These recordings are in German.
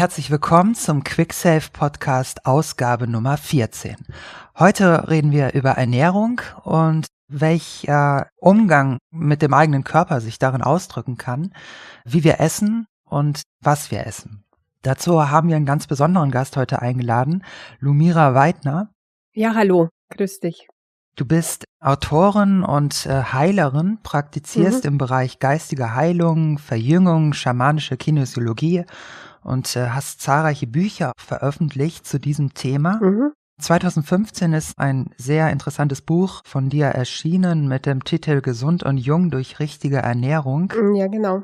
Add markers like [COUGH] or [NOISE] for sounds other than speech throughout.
Herzlich willkommen zum QuickSafe Podcast Ausgabe Nummer 14. Heute reden wir über Ernährung und welcher Umgang mit dem eigenen Körper sich darin ausdrücken kann, wie wir essen und was wir essen. Dazu haben wir einen ganz besonderen Gast heute eingeladen, Lumira Weidner. Ja, hallo, grüß dich. Du bist Autorin und äh, Heilerin, praktizierst mhm. im Bereich geistige Heilung, Verjüngung, schamanische Kinesiologie und äh, hast zahlreiche Bücher veröffentlicht zu diesem Thema. Mhm. 2015 ist ein sehr interessantes Buch von dir erschienen mit dem Titel Gesund und Jung durch richtige Ernährung. Mm, ja, genau.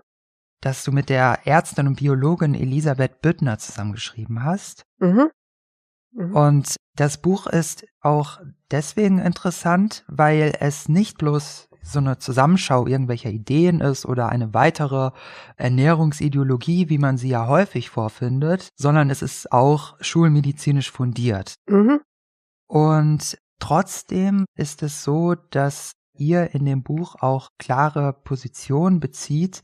Das du mit der Ärztin und Biologin Elisabeth Büttner zusammengeschrieben hast. Mhm. Mhm. Und das Buch ist auch deswegen interessant, weil es nicht bloß so eine Zusammenschau irgendwelcher Ideen ist oder eine weitere Ernährungsideologie, wie man sie ja häufig vorfindet, sondern es ist auch schulmedizinisch fundiert. Mhm. Und trotzdem ist es so, dass ihr in dem Buch auch klare Positionen bezieht,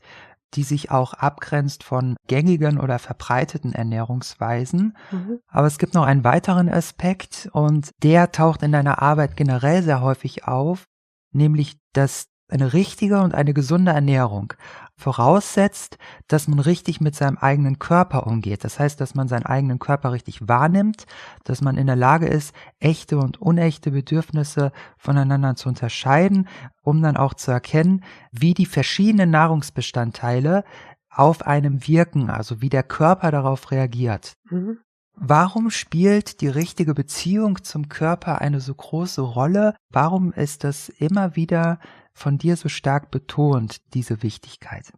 die sich auch abgrenzt von gängigen oder verbreiteten Ernährungsweisen. Mhm. Aber es gibt noch einen weiteren Aspekt und der taucht in deiner Arbeit generell sehr häufig auf, nämlich dass eine richtige und eine gesunde Ernährung voraussetzt, dass man richtig mit seinem eigenen Körper umgeht. Das heißt, dass man seinen eigenen Körper richtig wahrnimmt, dass man in der Lage ist, echte und unechte Bedürfnisse voneinander zu unterscheiden, um dann auch zu erkennen, wie die verschiedenen Nahrungsbestandteile auf einem wirken, also wie der Körper darauf reagiert. Mhm. Warum spielt die richtige Beziehung zum Körper eine so große Rolle? Warum ist das immer wieder von dir so stark betont, diese Wichtigkeit?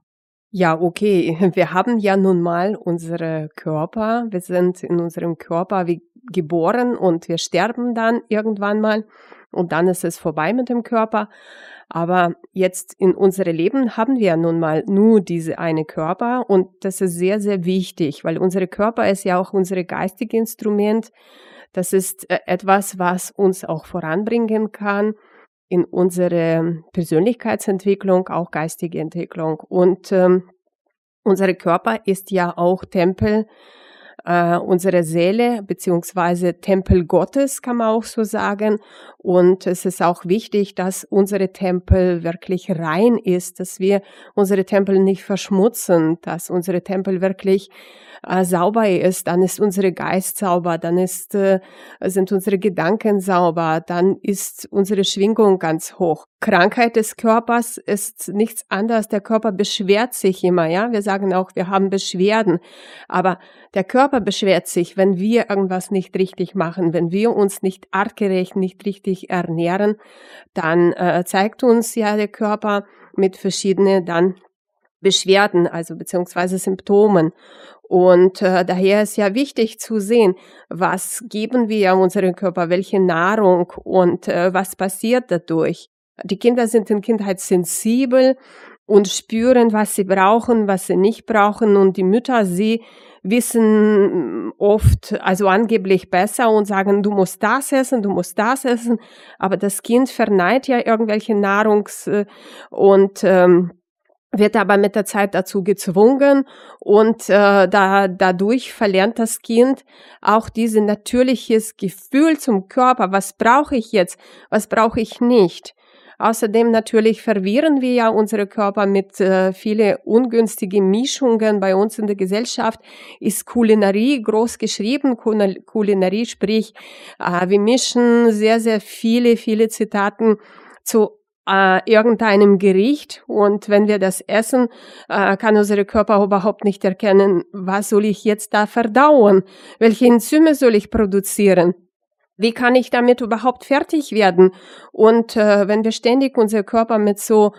Ja, okay. [LAUGHS] Wir haben ja nun mal unsere Körper. Wir sind in unserem Körper geboren und wir sterben dann irgendwann mal und dann ist es vorbei mit dem Körper. Aber jetzt in unserem Leben haben wir nun mal nur diese eine Körper und das ist sehr, sehr wichtig, weil unser Körper ist ja auch unser geistiges Instrument. Das ist äh, etwas, was uns auch voranbringen kann in unsere Persönlichkeitsentwicklung, auch geistige Entwicklung. Und ähm, unser Körper ist ja auch Tempel äh, unserer Seele beziehungsweise Tempel Gottes, kann man auch so sagen. Und es ist auch wichtig, dass unsere Tempel wirklich rein ist, dass wir unsere Tempel nicht verschmutzen, dass unsere Tempel wirklich äh, sauber ist, dann ist unsere Geist sauber, dann ist, äh, sind unsere Gedanken sauber, dann ist unsere Schwingung ganz hoch. Krankheit des Körpers ist nichts anderes. Der Körper beschwert sich immer, ja. Wir sagen auch, wir haben Beschwerden. Aber der Körper beschwert sich, wenn wir irgendwas nicht richtig machen, wenn wir uns nicht artgerecht, nicht richtig ernähren, dann äh, zeigt uns ja der Körper mit verschiedenen dann Beschwerden, also beziehungsweise Symptomen. Und äh, daher ist ja wichtig zu sehen, was geben wir unserem Körper, welche Nahrung und äh, was passiert dadurch. Die Kinder sind in Kindheit sensibel und spüren, was sie brauchen, was sie nicht brauchen. Und die Mütter, sie wissen oft, also angeblich besser und sagen, du musst das essen, du musst das essen. Aber das Kind verneint ja irgendwelche Nahrungs- äh, und ähm, wird aber mit der Zeit dazu gezwungen und äh, da, dadurch verlernt das Kind auch dieses natürliches Gefühl zum Körper. Was brauche ich jetzt? Was brauche ich nicht? Außerdem natürlich verwirren wir ja unsere Körper mit äh, viele ungünstige Mischungen. Bei uns in der Gesellschaft ist Kulinarie groß geschrieben. Kulinarie sprich, äh, wir mischen sehr, sehr viele, viele Zitaten zu äh, irgendeinem Gericht und wenn wir das essen, äh, kann unser Körper überhaupt nicht erkennen, was soll ich jetzt da verdauen, welche Enzyme soll ich produzieren. Wie kann ich damit überhaupt fertig werden? Und äh, wenn wir ständig unser Körper mit so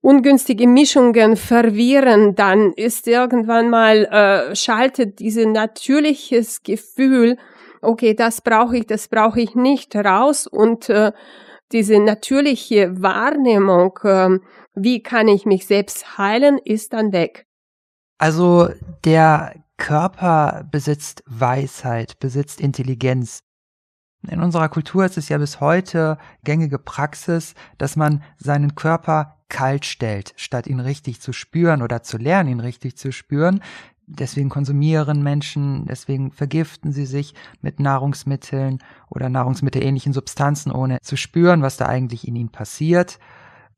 ungünstige Mischungen verwirren, dann ist irgendwann mal äh, schaltet dieses natürliches Gefühl, okay, das brauche ich, das brauche ich nicht raus und äh, diese natürliche Wahrnehmung, ähm, wie kann ich mich selbst heilen, ist dann weg. Also der Körper besitzt Weisheit, besitzt Intelligenz. In unserer Kultur ist es ja bis heute gängige Praxis, dass man seinen Körper kalt stellt, statt ihn richtig zu spüren oder zu lernen, ihn richtig zu spüren. Deswegen konsumieren Menschen, deswegen vergiften sie sich mit Nahrungsmitteln oder nahrungsmittelähnlichen Substanzen, ohne zu spüren, was da eigentlich in ihnen passiert.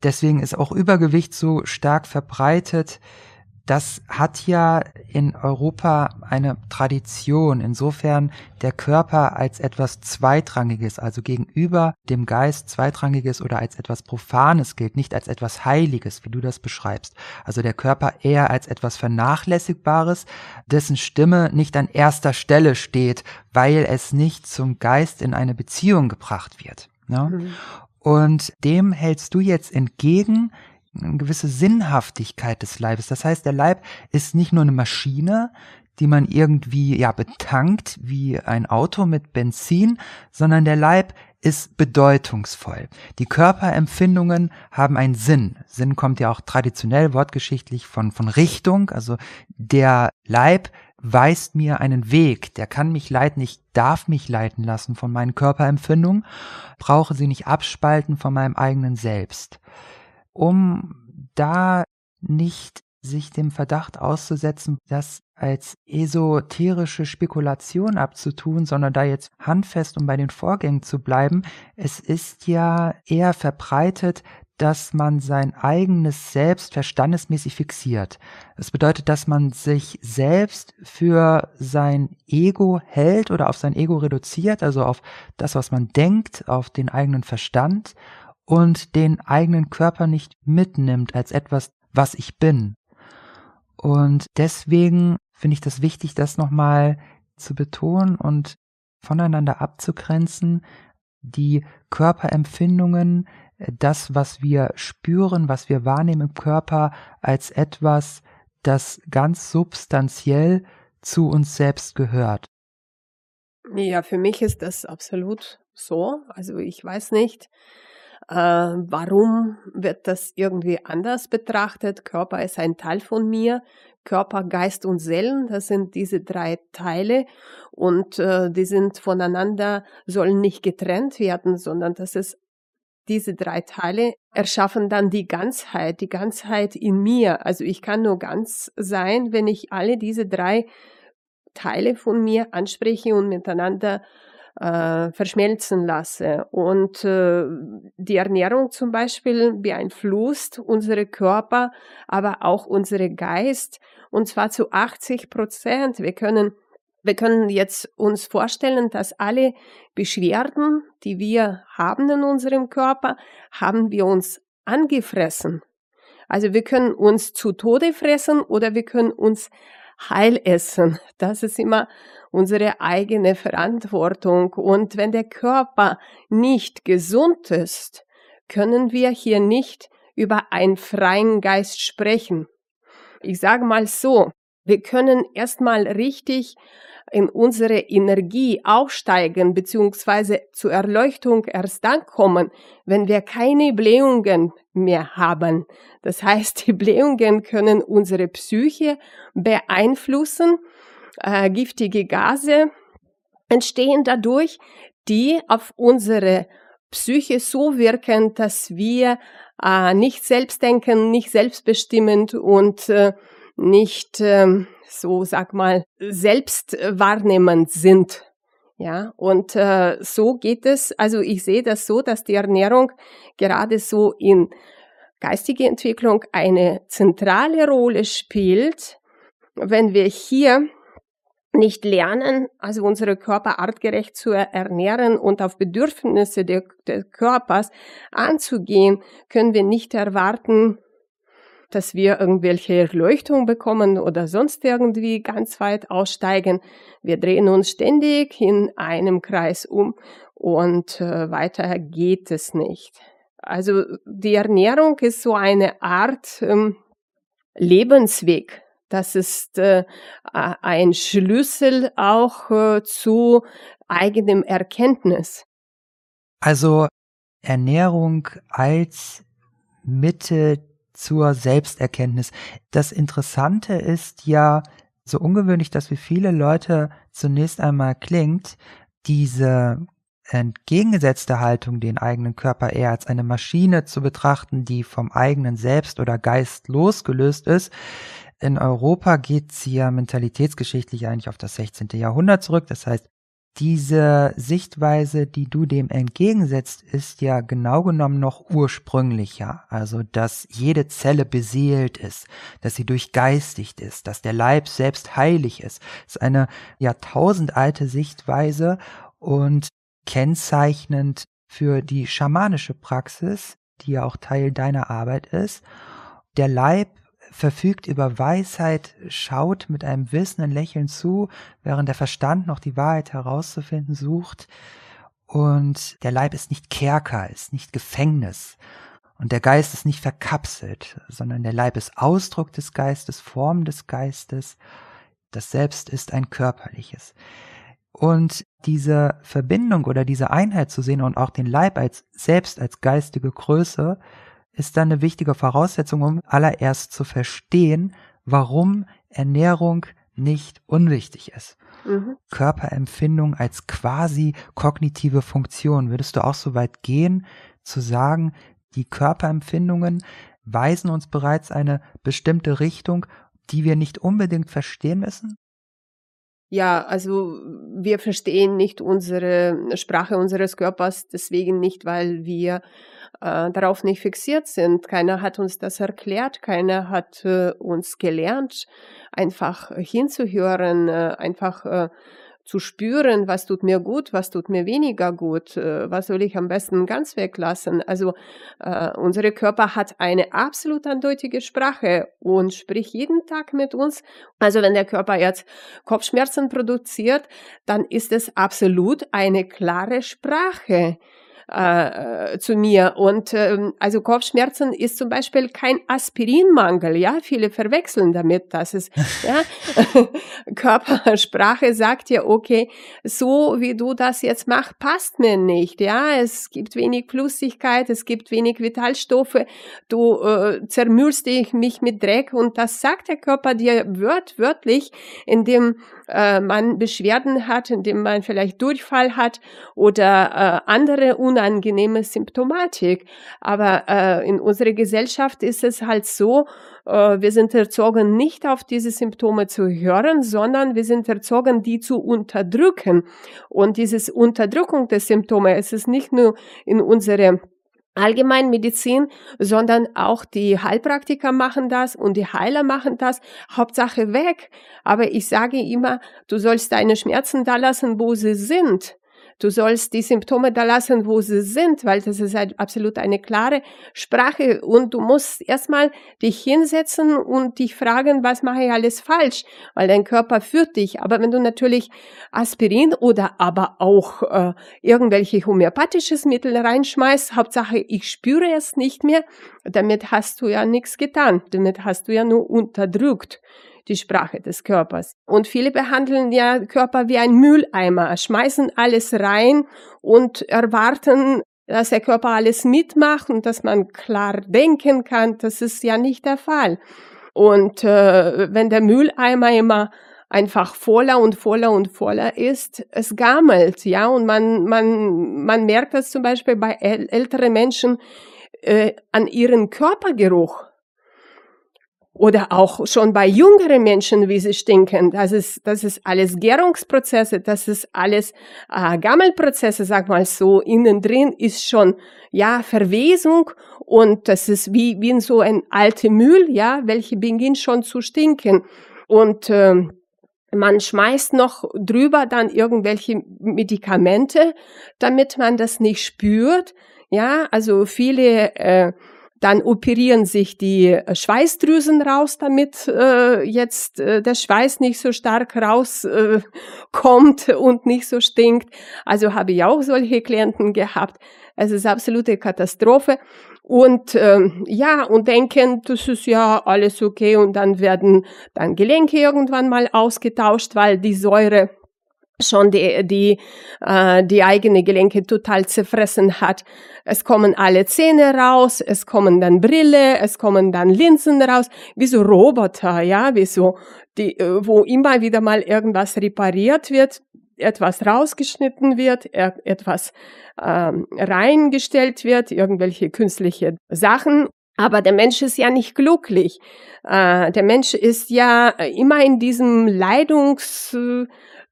Deswegen ist auch Übergewicht so stark verbreitet. Das hat ja in Europa eine Tradition, insofern der Körper als etwas Zweitrangiges, also gegenüber dem Geist Zweitrangiges oder als etwas Profanes gilt, nicht als etwas Heiliges, wie du das beschreibst. Also der Körper eher als etwas Vernachlässigbares, dessen Stimme nicht an erster Stelle steht, weil es nicht zum Geist in eine Beziehung gebracht wird. Ne? Mhm. Und dem hältst du jetzt entgegen, eine gewisse Sinnhaftigkeit des Leibes. Das heißt, der Leib ist nicht nur eine Maschine, die man irgendwie ja betankt wie ein Auto mit Benzin, sondern der Leib ist bedeutungsvoll. Die Körperempfindungen haben einen Sinn. Sinn kommt ja auch traditionell wortgeschichtlich von, von Richtung. Also der Leib weist mir einen Weg, der kann mich leiten, ich darf mich leiten lassen von meinen Körperempfindungen, brauche sie nicht abspalten von meinem eigenen Selbst um da nicht sich dem Verdacht auszusetzen, das als esoterische Spekulation abzutun, sondern da jetzt handfest, um bei den Vorgängen zu bleiben. Es ist ja eher verbreitet, dass man sein eigenes Selbst verstandesmäßig fixiert. Das bedeutet, dass man sich selbst für sein Ego hält oder auf sein Ego reduziert, also auf das, was man denkt, auf den eigenen Verstand und den eigenen Körper nicht mitnimmt als etwas, was ich bin. Und deswegen finde ich das wichtig, das nochmal zu betonen und voneinander abzugrenzen. Die Körperempfindungen, das, was wir spüren, was wir wahrnehmen im Körper, als etwas, das ganz substanziell zu uns selbst gehört. Ja, für mich ist das absolut so. Also ich weiß nicht, äh, warum wird das irgendwie anders betrachtet? Körper ist ein Teil von mir. Körper, Geist und Seelen, das sind diese drei Teile und äh, die sind voneinander, sollen nicht getrennt werden, sondern das ist diese drei Teile erschaffen dann die Ganzheit, die Ganzheit in mir. Also ich kann nur ganz sein, wenn ich alle diese drei Teile von mir anspreche und miteinander äh, verschmelzen lasse. Und äh, die Ernährung zum Beispiel beeinflusst unsere Körper, aber auch unsere Geist, und zwar zu 80 Prozent. Wir können wir können jetzt uns vorstellen, dass alle Beschwerden, die wir haben in unserem Körper, haben wir uns angefressen. Also wir können uns zu Tode fressen oder wir können uns heil essen. Das ist immer unsere eigene Verantwortung. Und wenn der Körper nicht gesund ist, können wir hier nicht über einen freien Geist sprechen. Ich sage mal so, wir können erstmal richtig in unsere Energie aufsteigen beziehungsweise zur Erleuchtung erst dann kommen, wenn wir keine Blähungen mehr haben. Das heißt, die Blähungen können unsere Psyche beeinflussen äh, giftige Gase entstehen dadurch, die auf unsere Psyche so wirken, dass wir äh, nicht selbst denken, nicht selbstbestimmend und äh, nicht, äh, so sag mal, selbst wahrnehmend sind. Ja, und äh, so geht es. Also ich sehe das so, dass die Ernährung gerade so in geistige Entwicklung eine zentrale Rolle spielt. Wenn wir hier nicht lernen, also unsere Körper artgerecht zu ernähren und auf Bedürfnisse des Körpers anzugehen, können wir nicht erwarten, dass wir irgendwelche Erleuchtung bekommen oder sonst irgendwie ganz weit aussteigen. Wir drehen uns ständig in einem Kreis um und äh, weiter geht es nicht. Also die Ernährung ist so eine Art ähm, Lebensweg, das ist äh, ein Schlüssel auch äh, zu eigenem Erkenntnis. Also Ernährung als Mitte zur Selbsterkenntnis. Das Interessante ist ja, so ungewöhnlich, dass für viele Leute zunächst einmal klingt, diese entgegengesetzte Haltung, den eigenen Körper eher als eine Maschine zu betrachten, die vom eigenen Selbst oder Geist losgelöst ist, In Europa geht sie ja mentalitätsgeschichtlich eigentlich auf das 16. Jahrhundert zurück. Das heißt, diese Sichtweise, die du dem entgegensetzt, ist ja genau genommen noch ursprünglicher. Also, dass jede Zelle beseelt ist, dass sie durchgeistigt ist, dass der Leib selbst heilig ist. Das ist eine jahrtausendalte Sichtweise und kennzeichnend für die schamanische Praxis, die ja auch Teil deiner Arbeit ist. Der Leib verfügt über Weisheit, schaut mit einem wissenden Lächeln zu, während der Verstand noch die Wahrheit herauszufinden sucht. Und der Leib ist nicht Kerker, ist nicht Gefängnis. Und der Geist ist nicht verkapselt, sondern der Leib ist Ausdruck des Geistes, Form des Geistes. Das Selbst ist ein körperliches. Und diese Verbindung oder diese Einheit zu sehen und auch den Leib als selbst als geistige Größe, ist dann eine wichtige Voraussetzung, um allererst zu verstehen, warum Ernährung nicht unwichtig ist. Mhm. Körperempfindung als quasi kognitive Funktion. Würdest du auch so weit gehen, zu sagen, die Körperempfindungen weisen uns bereits eine bestimmte Richtung, die wir nicht unbedingt verstehen müssen? Ja, also wir verstehen nicht unsere Sprache unseres Körpers, deswegen nicht, weil wir äh, darauf nicht fixiert sind. Keiner hat uns das erklärt, keiner hat äh, uns gelernt, einfach hinzuhören, äh, einfach äh, zu spüren, was tut mir gut, was tut mir weniger gut, äh, was soll ich am besten ganz weglassen. Also äh, unsere Körper hat eine absolut eindeutige Sprache und spricht jeden Tag mit uns. Also wenn der Körper jetzt Kopfschmerzen produziert, dann ist es absolut eine klare Sprache äh, äh, zu mir. Und ähm, also Kopfschmerzen ist zum Beispiel kein Aspirinmangel. Ja, viele verwechseln damit, dass es [LAUGHS] ja [LAUGHS] Körpersprache sagt ja, okay, so wie du das jetzt machst, passt mir nicht. Ja, es gibt wenig Flüssigkeit, es gibt wenig Vitalstoffe. Du äh, zermühlst dich mich mit Dreck und das sagt der Körper dir wört, wörtlich, indem äh, man Beschwerden hat, indem man vielleicht Durchfall hat oder äh, andere unangenehme Symptomatik. Aber äh, in unserer Gesellschaft ist es halt so, äh, wir sind erzogen, nicht auf diese Symptome zu hören, sondern wir sind erzogen, die zu unterdrücken. Und dieses Unterdrückung der Symptome, es ist nicht nur in unserer Allgemeinmedizin, sondern auch die Heilpraktiker machen das und die Heiler machen das. Hauptsache weg. Aber ich sage immer, du sollst deine Schmerzen da lassen, wo sie sind. Du sollst die Symptome da lassen, wo sie sind, weil das ist halt absolut eine klare Sprache. Und du musst erstmal dich hinsetzen und dich fragen, was mache ich alles falsch, weil dein Körper führt dich. Aber wenn du natürlich Aspirin oder aber auch äh, irgendwelche homöopathisches Mittel reinschmeißt, Hauptsache ich spüre es nicht mehr, damit hast du ja nichts getan, damit hast du ja nur unterdrückt die Sprache des Körpers. Und viele behandeln ja Körper wie ein Mülleimer, schmeißen alles rein und erwarten, dass der Körper alles mitmacht und dass man klar denken kann. Das ist ja nicht der Fall. Und äh, wenn der Mülleimer immer einfach voller und voller und voller ist, es gammelt, ja, und man, man, man merkt das zum Beispiel bei älteren Menschen äh, an ihrem Körpergeruch oder auch schon bei jüngeren Menschen, wie sie stinken. Das ist, das ist alles Gärungsprozesse, das ist alles äh, Gammelprozesse, sag mal so. Innen drin ist schon ja Verwesung und das ist wie wie in so ein alte Müll, ja, welche beginnt schon zu stinken und äh, man schmeißt noch drüber dann irgendwelche Medikamente, damit man das nicht spürt. Ja, also viele äh, dann operieren sich die äh, Schweißdrüsen raus, damit äh, jetzt äh, der Schweiß nicht so stark rauskommt äh, und nicht so stinkt. Also habe ich auch solche Klienten gehabt. Es ist absolute Katastrophe. Und ähm, ja, und denken, das ist ja alles okay. Und dann werden dann Gelenke irgendwann mal ausgetauscht, weil die Säure schon die, die, äh, die eigene Gelenke total zerfressen hat. Es kommen alle Zähne raus, es kommen dann Brille, es kommen dann Linsen raus, wie so Roboter, ja, wie so, die, äh, wo immer wieder mal irgendwas repariert wird, etwas rausgeschnitten wird, etwas ähm, reingestellt wird, irgendwelche künstliche Sachen Aber der Mensch ist ja nicht glücklich. Äh, der Mensch ist ja immer in diesem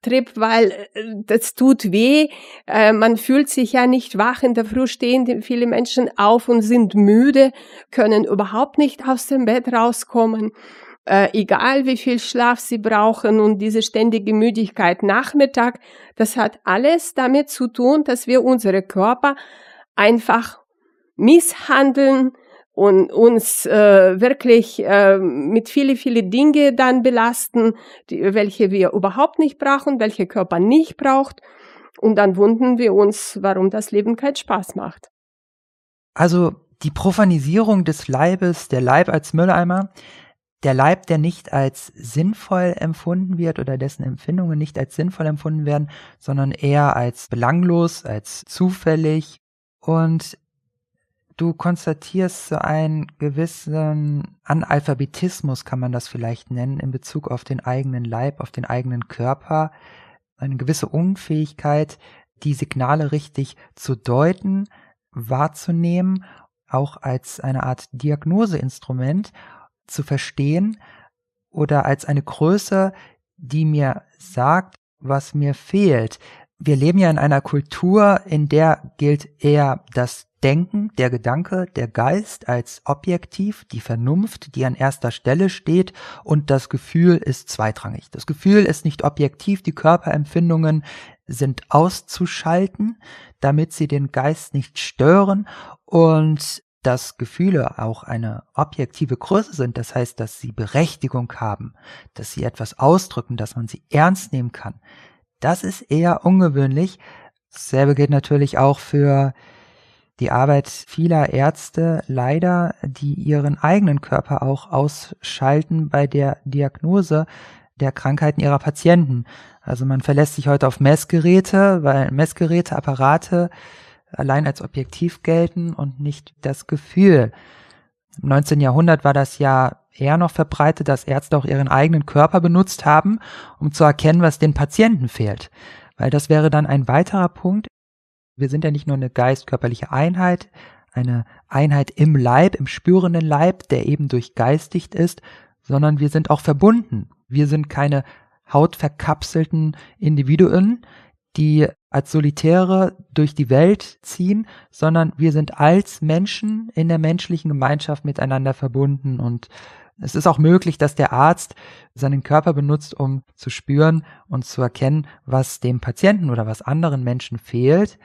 Leidungstrip, weil äh, das tut weh. Äh, man fühlt sich ja nicht wach. In der Früh stehen viele Menschen auf und sind müde, können überhaupt nicht aus dem Bett rauskommen. Äh, egal wie viel Schlaf sie brauchen und diese ständige Müdigkeit Nachmittag, das hat alles damit zu tun, dass wir unsere Körper einfach misshandeln, und uns äh, wirklich äh, mit viele, viele Dinge dann belasten, die, welche wir überhaupt nicht brauchen, welche Körper nicht braucht. Und dann wundern wir uns, warum das Leben keinen Spaß macht. Also die Profanisierung des Leibes, der Leib als Mülleimer, der Leib, der nicht als sinnvoll empfunden wird oder dessen Empfindungen nicht als sinnvoll empfunden werden, sondern eher als belanglos, als zufällig. Und Du konstatierst so einen gewissen Analphabetismus, kann man das vielleicht nennen, in Bezug auf den eigenen Leib, auf den eigenen Körper, eine gewisse Unfähigkeit, die Signale richtig zu deuten, wahrzunehmen, auch als eine Art Diagnoseinstrument zu verstehen oder als eine Größe, die mir sagt, was mir fehlt. Wir leben ja in einer Kultur, in der gilt eher das Denken, der Gedanke, der Geist als objektiv, die Vernunft, die an erster Stelle steht und das Gefühl ist zweitrangig. Das Gefühl ist nicht objektiv, die Körperempfindungen sind auszuschalten, damit sie den Geist nicht stören und dass Gefühle auch eine objektive Größe sind, das heißt, dass sie Berechtigung haben, dass sie etwas ausdrücken, dass man sie ernst nehmen kann. Das ist eher ungewöhnlich. Dasselbe gilt natürlich auch für die Arbeit vieler Ärzte leider, die ihren eigenen Körper auch ausschalten bei der Diagnose der Krankheiten ihrer Patienten. Also man verlässt sich heute auf Messgeräte, weil Messgeräte, Apparate allein als objektiv gelten und nicht das Gefühl. Im 19. Jahrhundert war das ja eher noch verbreitet, dass Ärzte auch ihren eigenen Körper benutzt haben, um zu erkennen, was den Patienten fehlt. Weil das wäre dann ein weiterer Punkt, wir sind ja nicht nur eine geistkörperliche Einheit, eine Einheit im Leib, im spürenden Leib, der eben durchgeistigt ist, sondern wir sind auch verbunden. Wir sind keine hautverkapselten Individuen, die als Solitäre durch die Welt ziehen, sondern wir sind als Menschen in der menschlichen Gemeinschaft miteinander verbunden und es ist auch möglich, dass der Arzt seinen Körper benutzt, um zu spüren und zu erkennen, was dem Patienten oder was anderen Menschen fehlt,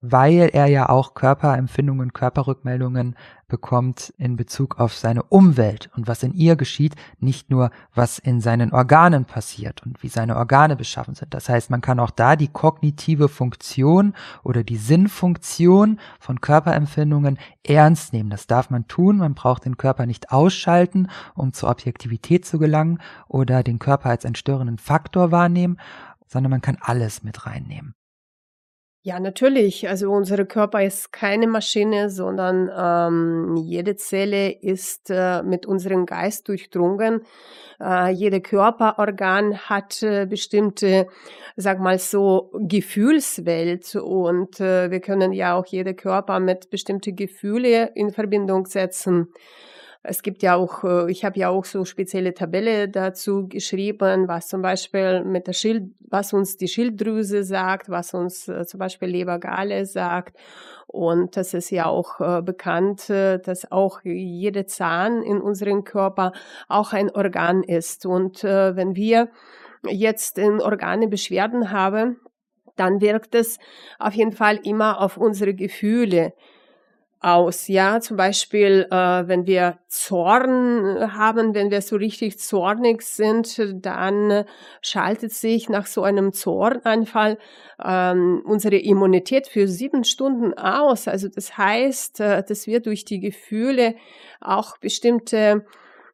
weil er ja auch Körperempfindungen, Körperrückmeldungen bekommt in Bezug auf seine Umwelt und was in ihr geschieht, nicht nur was in seinen Organen passiert und wie seine Organe beschaffen sind. Das heißt, man kann auch da die kognitive Funktion oder die Sinnfunktion von Körperempfindungen ernst nehmen. Das darf man tun. Man braucht den Körper nicht ausschalten, um zur Objektivität zu gelangen oder den Körper als einen störenden Faktor wahrnehmen, sondern man kann alles mit reinnehmen. Ja, natürlich. Also unser Körper ist keine Maschine, sondern ähm, jede Zelle ist äh, mit unserem Geist durchdrungen. Äh, jede Körperorgan hat äh, bestimmte, sag mal so, Gefühlswelt und äh, wir können ja auch jede Körper mit bestimmte Gefühle in Verbindung setzen. Es gibt ja auch, äh, ich habe ja auch so spezielle Tabelle dazu geschrieben, was zum Beispiel mit der Schild, was uns die Schilddrüse sagt, was uns äh, zum Beispiel Lebergale sagt. Und das ist ja auch äh, bekannt, dass auch jede Zahn in unserem Körper auch ein Organ ist. Und wenn wir jetzt in Organe Beschwerden haben, dann wirkt es auf jeden Fall immer auf unsere Gefühle aus. Ja, zum Beispiel, äh, wenn wir Zorn haben, wenn wir so richtig zornig sind, dann schaltet sich nach so einem Zornanfall ähm, unsere Immunität für sieben Stunden aus. Also das heißt, äh, dass wir durch die Gefühle auch bestimmte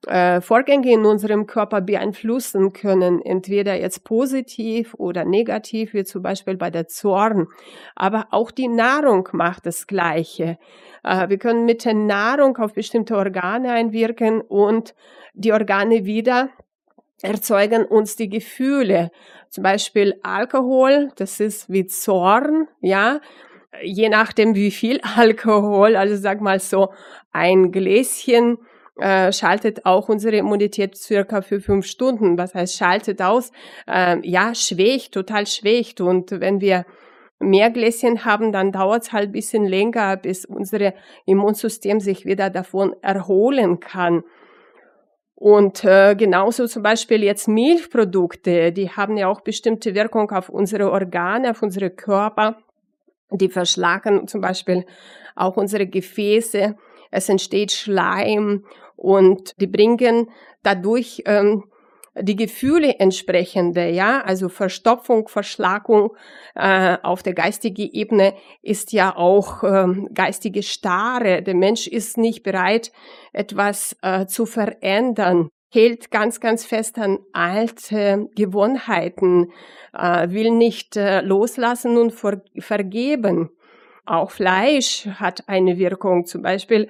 äh, Vorgänge in unserem Körper beeinflussen können, entweder jetzt positiv oder negativ, wie zum Beispiel bei der Zorn. Aber auch die Nahrung macht das Gleiche. Äh, wir können mit der Nahrung auf bestimmte Organe einwirken und die Organe wieder erzeugen uns die Gefühle. Zum Beispiel Alkohol, das ist wie Zorn, ja. je nachdem wie viel [LAUGHS] Alkohol, also sag mal so ein Gläschen äh, schaltet auch unsere Immunität circa für fünf Stunden. Was heißt schaltet aus? Äh, ja, schwächt, total schwächt. Und wenn wir mehr Gläschen haben, dann dauert es halt ein bisschen länger, bis unser Immunsystem sich wieder davon erholen kann. Und äh, genauso zum Beispiel jetzt Milchprodukte, die haben ja auch bestimmte Wirkung auf unsere Organe, auf unsere Körper. Die verschlagen zum Beispiel auch unsere Gefäße. Es entsteht Schleim und die bringen dadurch ähm, die Gefühle entsprechende, ja, also Verstopfung, Verschlagung äh, auf der geistigen Ebene ist ja auch ähm, geistige Starre. Der Mensch ist nicht bereit, etwas äh, zu verändern, hält ganz, ganz fest an alte Gewohnheiten, äh, will nicht äh, loslassen und ver vergeben. Auch Fleisch hat eine Wirkung. Zum Beispiel,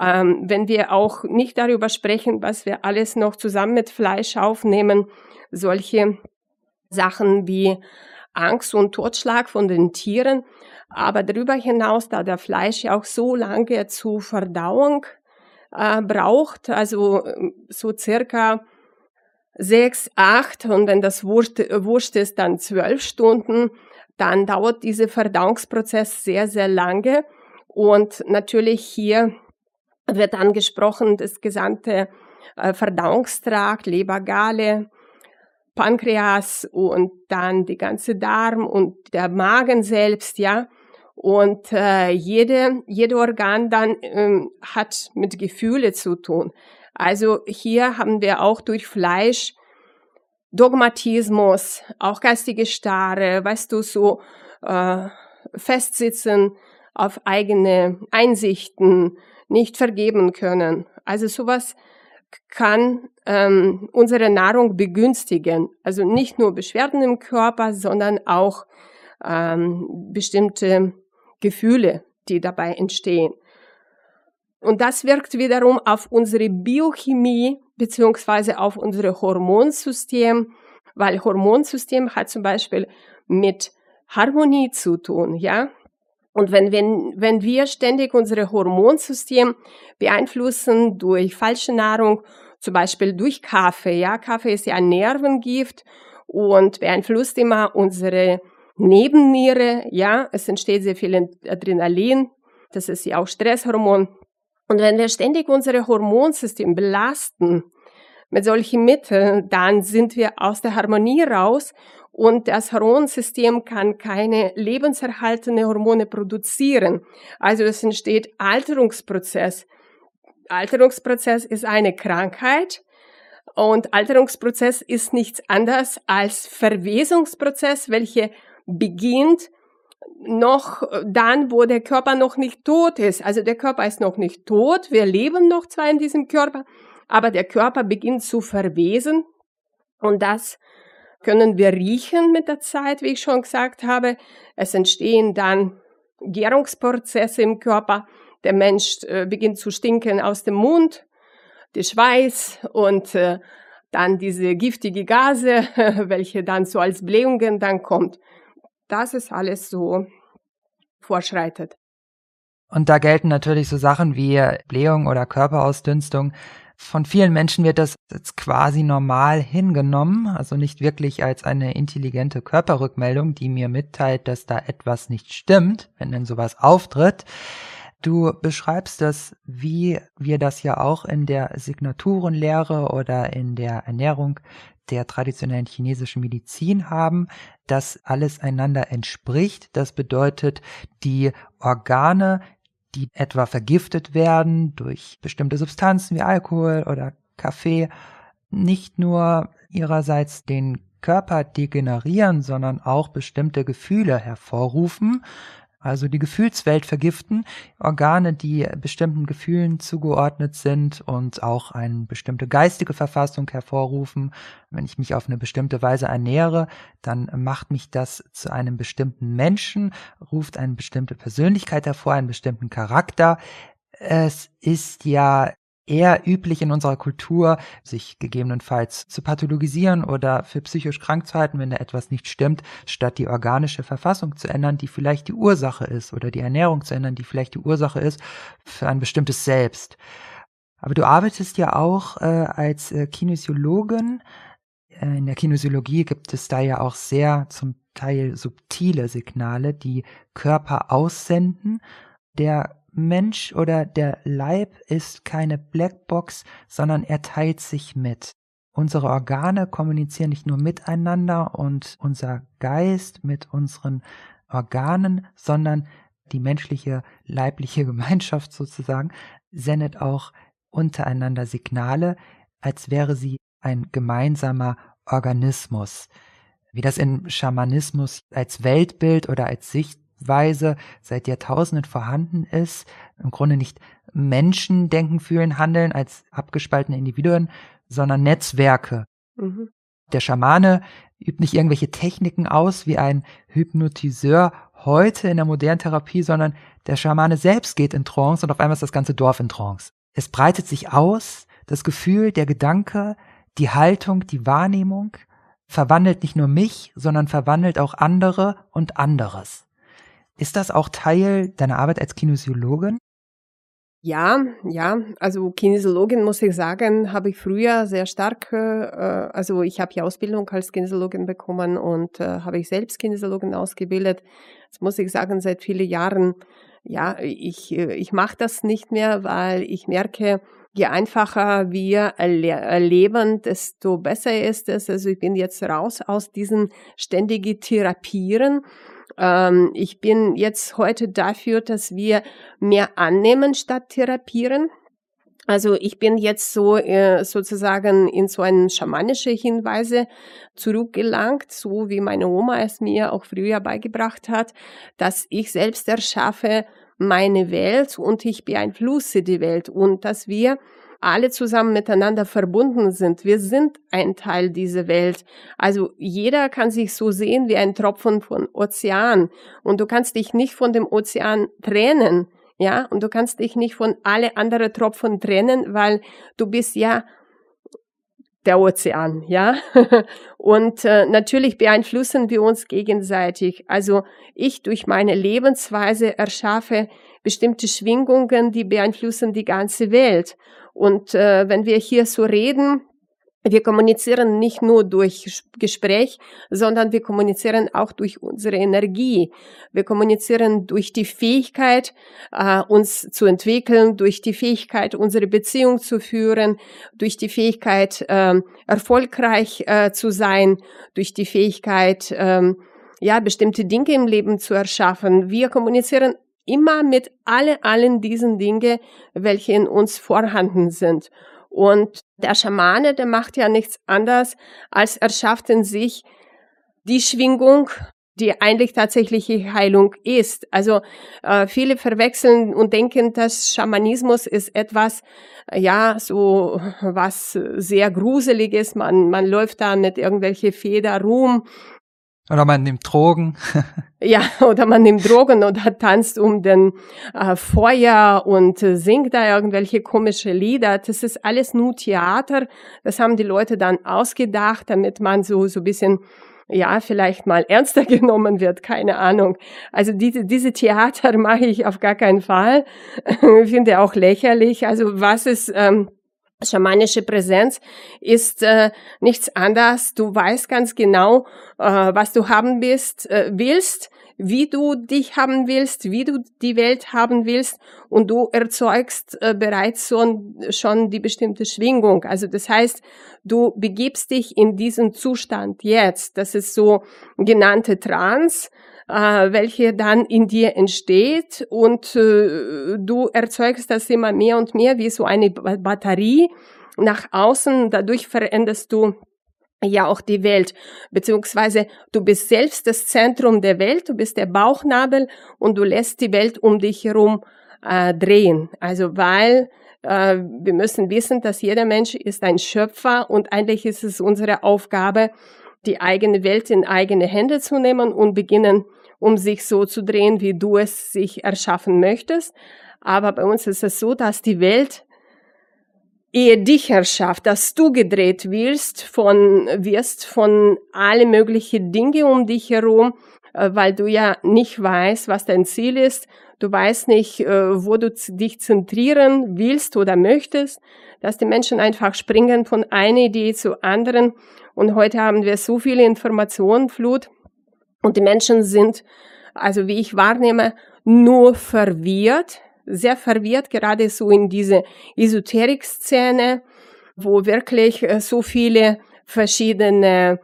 ähm, wenn wir auch nicht darüber sprechen, was wir alles noch zusammen mit Fleisch aufnehmen, solche Sachen wie Angst und Totschlag von den Tieren. Aber darüber hinaus, da der Fleisch ja auch so lange zur Verdauung äh, braucht, also so circa sechs, acht und wenn das Wurst, Wurst ist, dann zwölf Stunden, dann dauert dieser Verdauungsprozess sehr, sehr lange. Und natürlich hier wird angesprochen das gesamte äh, Verdauungstrakt, Leber, Galle, Pankreas und dann die ganze Darm und der Magen selbst, ja. Und äh, jede, jede Organ dann ähm, hat mit Gefühle zu tun. Also hier haben wir auch durch Fleisch Dogmatismus, auch geistige Starre, weißt du, so äh, festsitzen auf eigene Einsichten, nicht vergeben können. Also sowas kann ähm, unsere Nahrung begünstigen. Also nicht nur Beschwerden im Körper, sondern auch ähm, bestimmte Gefühle, die dabei entstehen. Und das wirkt wiederum auf unsere Biochemie beziehungsweise auf unser Hormonsystem, weil Hormonsystem hat zum Beispiel mit Harmonie zu tun, ja. Und wenn, wenn, wenn wir ständig unser Hormonsystem beeinflussen durch falsche Nahrung, zum Beispiel durch Kaffee, ja, Kaffee ist ja ein Nervengift und beeinflusst immer unsere Nebenniere, ja, es entsteht sehr viel Adrenalin, das ist ja auch Stresshormon. Und wenn wir ständig unser Hormonsystem belasten mit solchen Mitteln, dann sind wir aus der Harmonie raus und das Hormonsystem kann keine lebenserhaltende Hormone produzieren. Also es entsteht Alterungsprozess. Alterungsprozess ist eine Krankheit und Alterungsprozess ist nichts anderes als Verwesungsprozess, welche beginnt noch dann, wo der Körper noch nicht tot ist. Also der Körper ist noch nicht tot. Wir leben noch zwar in diesem Körper, aber der Körper beginnt zu verwesen. Und das können wir riechen mit der Zeit, wie ich schon gesagt habe. Es entstehen dann Gärungsprozesse im Körper. Der Mensch äh, beginnt zu stinken aus dem Mund, der Schweiß und äh, dann diese giftige Gase, [LAUGHS] welche dann so als Blähungen dann kommt dass es alles so vorschreitet. Und da gelten natürlich so Sachen wie Blähung oder Körperausdünstung. Von vielen Menschen wird das jetzt quasi normal hingenommen, also nicht wirklich als eine intelligente Körperrückmeldung, die mir mitteilt, dass da etwas nicht stimmt, wenn denn sowas auftritt. Du beschreibst das, wie wir das ja auch in der Signaturenlehre oder in der Ernährung der traditionellen chinesischen Medizin haben, dass alles einander entspricht. Das bedeutet, die Organe, die etwa vergiftet werden durch bestimmte Substanzen wie Alkohol oder Kaffee, nicht nur ihrerseits den Körper degenerieren, sondern auch bestimmte Gefühle hervorrufen, also die Gefühlswelt vergiften, Organe, die bestimmten Gefühlen zugeordnet sind und auch eine bestimmte geistige Verfassung hervorrufen. Wenn ich mich auf eine bestimmte Weise ernähre, dann macht mich das zu einem bestimmten Menschen, ruft eine bestimmte Persönlichkeit hervor, einen bestimmten Charakter. Es ist ja eher üblich in unserer Kultur, sich gegebenenfalls zu pathologisieren oder für psychisch krank zu halten, wenn da etwas nicht stimmt, statt die organische Verfassung zu ändern, die vielleicht die Ursache ist, oder die Ernährung zu ändern, die vielleicht die Ursache ist für ein bestimmtes Selbst. Aber du arbeitest ja auch äh, als äh, Kinesiologin. Äh, in der Kinesiologie gibt es da ja auch sehr zum Teil subtile Signale, die Körper aussenden. Der Mensch oder der Leib ist keine Blackbox, sondern er teilt sich mit. Unsere Organe kommunizieren nicht nur miteinander und unser Geist mit unseren Organen, sondern die menschliche leibliche [LAUGHS] Gemeinschaft sozusagen sendet auch untereinander Signale, als wäre sie ein gemeinsamer Organismus. Wie das im Schamanismus als Weltbild oder als Sicht Weise seit Jahrtausenden vorhanden ist, im Grunde nicht Menschen denken, fühlen, handeln als abgespaltene Individuen, sondern Netzwerke. Mhm. Der Schamane übt nicht irgendwelche Techniken aus wie ein Hypnotiseur heute in der modernen Therapie, sondern der Schamane selbst geht in Trance und auf einmal ist das ganze Dorf in Trance. Es breitet sich aus, das Gefühl, der Gedanke, die Haltung, die Wahrnehmung verwandelt nicht nur mich, sondern verwandelt auch andere und anderes. Ist das auch Teil deiner Arbeit als Kinesiologin? Ja, ja, also Kinesiologin muss ich sagen, habe ich früher sehr stark, äh, also ich habe die Ausbildung als Kinesiologin bekommen und äh, habe ich selbst Kinesiologin ausgebildet. Das muss ich sagen, seit vielen Jahren, ja, ich, äh, ich mache das nicht mehr, weil ich merke, je einfacher wir erleben, desto besser ist es. Also ich bin jetzt raus aus diesen ständigen Therapieren ähm, ich bin jetzt heute dafür, dass wir mehr annehmen statt therapieren. Also ich bin jetzt so äh, sozusagen in so eine schamanische Hinweise zurückgelangt, so wie meine Oma es mir auch früher beigebracht hat, dass ich selbst erschaffe meine Welt und ich beeinflusse die Welt und dass wir alle zusammen miteinander verbunden sind. Wir sind ein Teil dieser Welt. Also jeder kann sich so sehen wie ein Tropfen von Ozean. Und du kannst dich nicht von dem Ozean trennen. Ja, und du kannst dich nicht von alle anderen Tropfen trennen, weil du bist ja der Ozean, ja. [LAUGHS] Und äh, natürlich beeinflussen wir uns gegenseitig. Also ich durch meine Lebensweise erschaffe bestimmte Schwingungen, die beeinflussen die ganze Welt. Und äh, wenn wir hier so reden, wir kommunizieren nicht nur durch Gespräch, sondern wir kommunizieren auch durch unsere Energie. Wir kommunizieren durch die Fähigkeit, äh, uns zu entwickeln, durch die Fähigkeit, unsere Beziehung zu führen, durch die Fähigkeit, äh, erfolgreich äh, zu sein, durch die Fähigkeit, äh, ja, bestimmte Dinge im Leben zu erschaffen. Wir kommunizieren immer mit alle, allen diesen Dingen, welche in uns vorhanden sind. Und der Schamane, der macht ja nichts anderes, als er schafft in sich die Schwingung, die eigentlich tatsächliche Heilung ist. Also äh, viele verwechseln und denken, dass Schamanismus ist etwas, ja, so was sehr gruseliges. Man, man läuft da mit irgendwelche Feder rum oder man nimmt Drogen. [LAUGHS] ja, oder man nimmt Drogen oder tanzt um den äh, Feuer und äh, singt da irgendwelche komische Lieder. Das ist alles nur Theater. Das haben die Leute dann ausgedacht, damit man so, so bisschen ja, vielleicht mal ernster [LAUGHS] genommen wird, keine Ahnung. Also diese, diese Theater [LAUGHS] mache ich auf gar keinen Fall. ich finde auch lächerlich. Also was ist, ähm, schamanische Präsenz ist äh, nichts anderes. Du weißt ganz genau, äh, was du haben bist, äh, willst, wie du dich haben willst, wie du die Welt haben willst und du erzeugst äh, bereits schon, schon die bestimmte Schwingung. Also das heißt, du begibst dich in diesen Zustand jetzt. Das ist so genannte Trance äh, welche dann in dir entsteht und äh, du erzeugst das immer mehr und mehr wie so eine Batterie nach außen. Dadurch veränderst du ja auch die Welt, beziehungsweise du bist selbst das Zentrum der Welt, du bist der Bauchnabel und du lässt die Welt um dich herum äh, drehen. Also weil äh, wir müssen wissen, dass jeder Mensch ist ein Schöpfer und eigentlich ist es unsere Aufgabe, die eigene Welt in eigene Hände zu nehmen und beginnen, um sich so zu drehen, wie du es sich erschaffen möchtest. Aber bei uns ist es so, dass die Welt ehe dich erschafft, dass du gedreht wirst von, wirst von alle möglichen Dinge um dich herum, äh, weil du ja nicht weißt, was dein Ziel ist. Du weißt nicht, äh, wo du dich zentrieren willst oder möchtest, dass die Menschen einfach springen von einer Idee zu anderen. Und heute haben wir so viele Informationenflut und die Menschen sind, also wie ich wahrnehme, nur verwirrt, sehr verwirrt, gerade so in diese Esoterik-Szene, wo wirklich äh, so viele verschiedene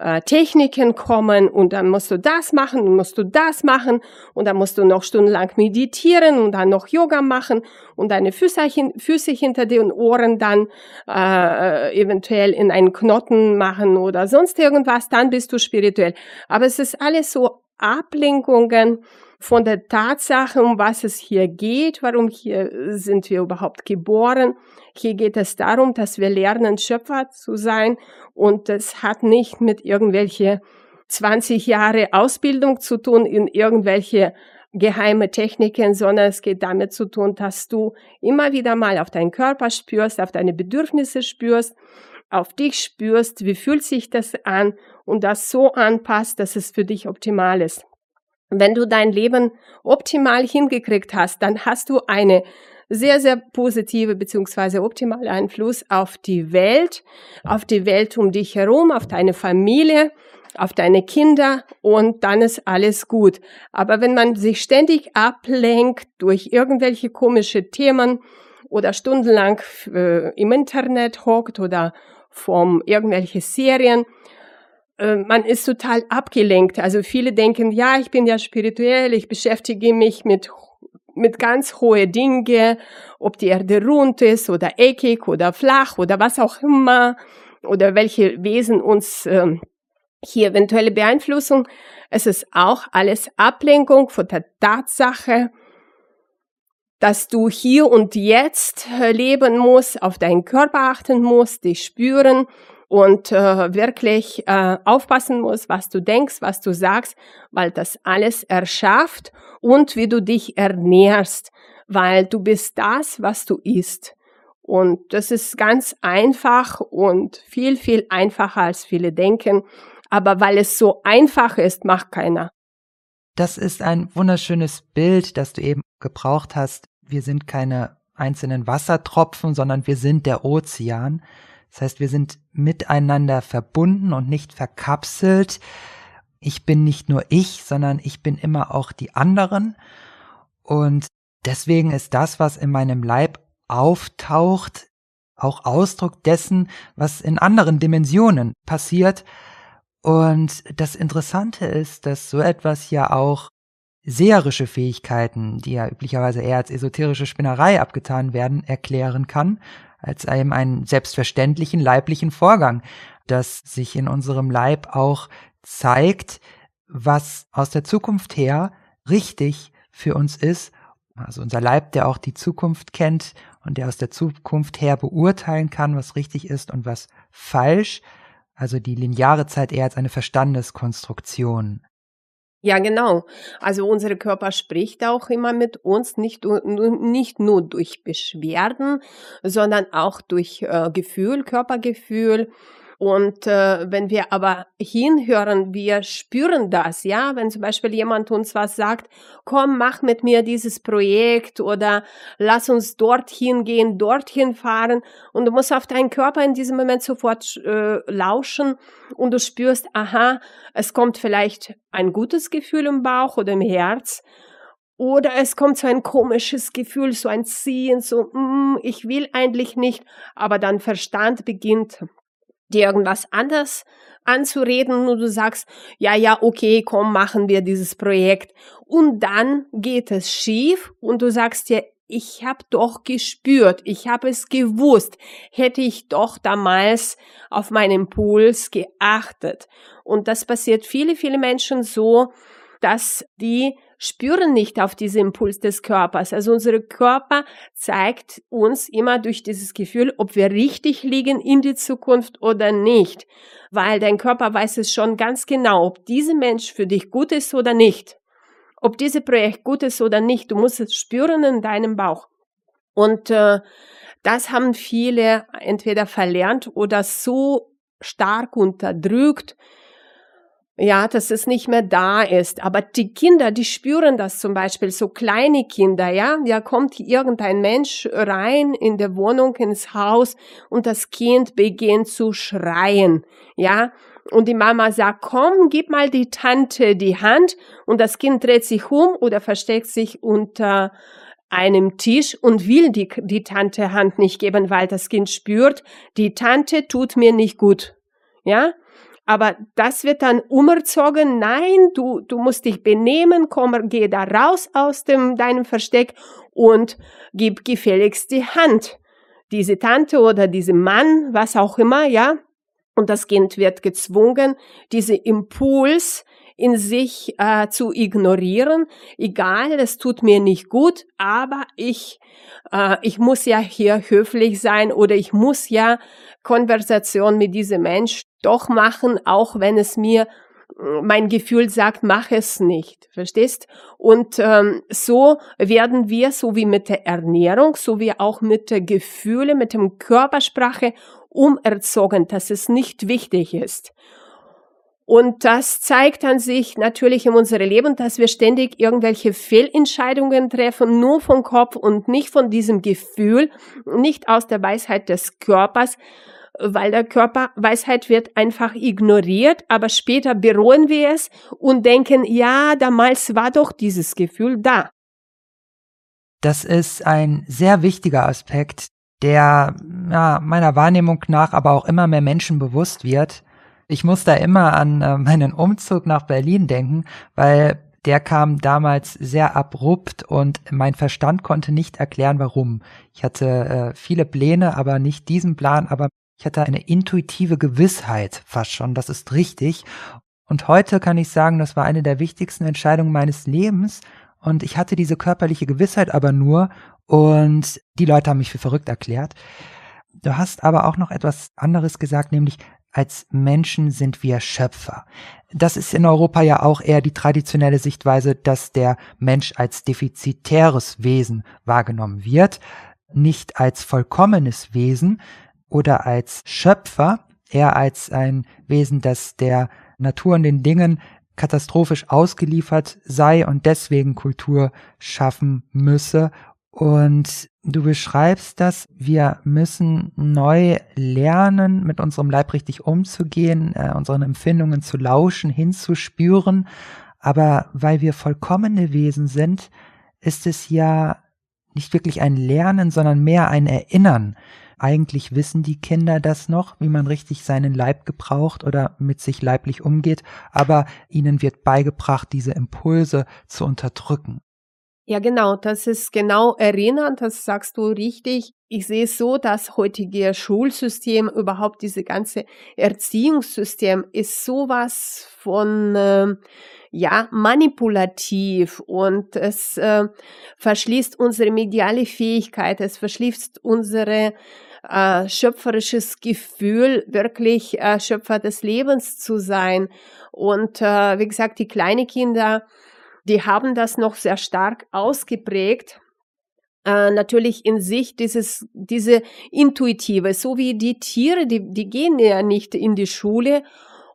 äh, Techniken kommen und dann musst du das machen und musst du das machen und dann musst du noch stundenlang meditieren und dann noch Yoga machen und deine Füße, Füße hinter den Ohren dann äh, eventuell in einen Knoten machen oder sonst irgendwas, dann bist du spirituell. Aber es ist alles so Ablenkungen von der Tatsache, um was es hier geht, warum hier sind wir überhaupt geboren. Hier geht es darum, dass wir lernen, Schöpfer zu sein und das hat nicht mit irgendwelche 20 Jahre Ausbildung zu tun in irgendwelche geheime Techniken, sondern es geht damit zu tun, dass du immer wieder mal auf deinen Körper spürst, auf deine Bedürfnisse spürst, auf dich spürst, wie fühlt sich das an und das so anpasst, dass es für dich optimal ist. Wenn du dein Leben optimal hingekriegt hast, dann hast du eine sehr, sehr positive beziehungsweise optimale Einfluss auf die Welt, auf die Welt um dich herum, auf deine Familie, auf deine Kinder und dann ist alles gut. Aber wenn man sich ständig ablenkt durch irgendwelche komische Themen oder stundenlang äh, im Internet hockt oder vom irgendwelche Serien, man ist total abgelenkt. Also viele denken, ja, ich bin ja spirituell, ich beschäftige mich mit mit ganz hohe Dinge, ob die Erde rund ist oder eckig oder flach oder was auch immer oder welche Wesen uns äh, hier eventuelle Beeinflussung. Es ist auch alles Ablenkung von der Tatsache, dass du hier und jetzt äh, leben musst, auf deinen Körper achten musst, dich spüren und äh, wirklich äh, aufpassen musst, was du denkst, was du sagst, weil das alles erschafft und wie du dich ernährst, weil du bist das, was du isst. Und das ist ganz einfach und viel, viel einfacher als viele denken. Aber weil es so einfach ist, macht keiner. Das ist ein wunderschönes Bild, das du eben gebraucht hast. Wir sind keine einzelnen Wassertropfen, sondern wir sind der Ozean. Das heißt, wir sind miteinander verbunden und nicht verkapselt. Ich bin nicht nur ich, sondern ich bin immer auch die anderen. Und deswegen ist das, was in meinem Leib auftaucht, auch Ausdruck dessen, was in anderen Dimensionen passiert. Und das Interessante ist, dass so etwas ja auch seherische Fähigkeiten, die ja üblicherweise eher als esoterische Spinnerei abgetan werden, erklären kann als einem einen selbstverständlichen leiblichen Vorgang, dass sich in unserem Leib auch zeigt, was aus der Zukunft her richtig für uns ist. Also unser Leib, der auch die Zukunft kennt und der aus der Zukunft her beurteilen kann, was richtig ist und was falsch. Also die lineare Zeit eher als eine Verstandeskonstruktion. Ja, genau. Also unser Körper spricht auch immer mit uns, nicht, nicht nur durch Beschwerden, sondern auch durch äh, Gefühl, Körpergefühl. Und äh, wenn wir aber hinhören, wir spüren das, ja, wenn zum Beispiel jemand uns was sagt, komm, mach mit mir dieses Projekt oder lass uns dorthin gehen, dorthin fahren. Und du musst auf deinen Körper in diesem Moment sofort äh, lauschen und du spürst, aha, es kommt vielleicht ein gutes Gefühl im Bauch oder im Herz oder es kommt so ein komisches Gefühl, so ein Ziehen, so, mm, ich will eigentlich nicht, aber dann Verstand beginnt dir irgendwas anders anzureden und du sagst, ja, ja, okay, komm, machen wir dieses Projekt. Und dann geht es schief und du sagst dir, ich habe doch gespürt, ich habe es gewusst, hätte ich doch damals auf meinen Puls geachtet. Und das passiert viele, viele Menschen so, dass die spüren nicht auf diesen Impuls des Körpers. Also unser Körper zeigt uns immer durch dieses Gefühl, ob wir richtig liegen in die Zukunft oder nicht. Weil dein Körper weiß es schon ganz genau, ob dieser Mensch für dich gut ist oder nicht. Ob dieses Projekt gut ist oder nicht. Du musst es spüren in deinem Bauch. Und äh, das haben viele entweder verlernt oder so stark unterdrückt, ja, dass es nicht mehr da ist. Aber die Kinder, die spüren das zum Beispiel, so kleine Kinder, ja, da kommt irgendein Mensch rein in der Wohnung, ins Haus und das Kind beginnt zu schreien, ja. Und die Mama sagt, komm, gib mal die Tante die Hand und das Kind dreht sich um oder versteckt sich unter einem Tisch und will die, die Tante Hand nicht geben, weil das Kind spürt, die Tante tut mir nicht gut. Ja? Aber das wird dann umerzogen. Nein, du, du musst dich benehmen, komm, geh da raus aus dem, deinem Versteck und gib gefälligst die Hand. Diese Tante oder diesem Mann, was auch immer, ja. Und das Kind wird gezwungen, diese Impuls in sich äh, zu ignorieren. Egal, es tut mir nicht gut, aber ich, äh, ich muss ja hier höflich sein oder ich muss ja Konversation mit diesem Mensch doch machen, auch wenn es mir äh, mein Gefühl sagt, mach es nicht, verstehst? Und ähm, so werden wir, so wie mit der Ernährung, so wie auch mit der Gefühle, mit dem Körpersprache umerzogen, dass es nicht wichtig ist. Und das zeigt an sich natürlich in unserem Leben, dass wir ständig irgendwelche Fehlentscheidungen treffen, nur vom Kopf und nicht von diesem Gefühl, nicht aus der Weisheit des Körpers, weil der Körperweisheit wird einfach ignoriert, aber später bereuen wir es und denken, ja, damals war doch dieses Gefühl da. Das ist ein sehr wichtiger Aspekt, der ja, meiner Wahrnehmung nach aber auch immer mehr Menschen bewusst wird. Ich muss da immer an äh, meinen Umzug nach Berlin denken, weil der kam damals sehr abrupt und mein Verstand konnte nicht erklären, warum. Ich hatte äh, viele Pläne, aber nicht diesen Plan, aber ich hatte eine intuitive Gewissheit fast schon, das ist richtig. Und heute kann ich sagen, das war eine der wichtigsten Entscheidungen meines Lebens. Und ich hatte diese körperliche Gewissheit aber nur und die Leute haben mich für verrückt erklärt. Du hast aber auch noch etwas anderes gesagt, nämlich als Menschen sind wir Schöpfer. Das ist in Europa ja auch eher die traditionelle Sichtweise, dass der Mensch als defizitäres Wesen wahrgenommen wird, nicht als vollkommenes Wesen, oder als Schöpfer, eher als ein Wesen, das der Natur und den Dingen katastrophisch ausgeliefert sei und deswegen Kultur schaffen müsse. Und du beschreibst das, wir müssen neu lernen, mit unserem Leib richtig umzugehen, äh, unseren Empfindungen zu lauschen, hinzuspüren. Aber weil wir vollkommene Wesen sind, ist es ja nicht wirklich ein Lernen, sondern mehr ein Erinnern. Eigentlich wissen die Kinder das noch, wie man richtig seinen Leib gebraucht oder mit sich leiblich umgeht, aber ihnen wird beigebracht, diese Impulse zu unterdrücken. Ja, genau, das ist genau erinnern, das sagst du richtig. Ich sehe es so, das heutige Schulsystem, überhaupt diese ganze Erziehungssystem ist sowas von äh, ja manipulativ und es äh, verschließt unsere mediale Fähigkeit, es verschließt unsere äh, schöpferisches Gefühl, wirklich äh, Schöpfer des Lebens zu sein. Und äh, wie gesagt, die kleinen Kinder, die haben das noch sehr stark ausgeprägt. Äh, natürlich in sich dieses, diese intuitive, so wie die Tiere, die, die gehen ja nicht in die Schule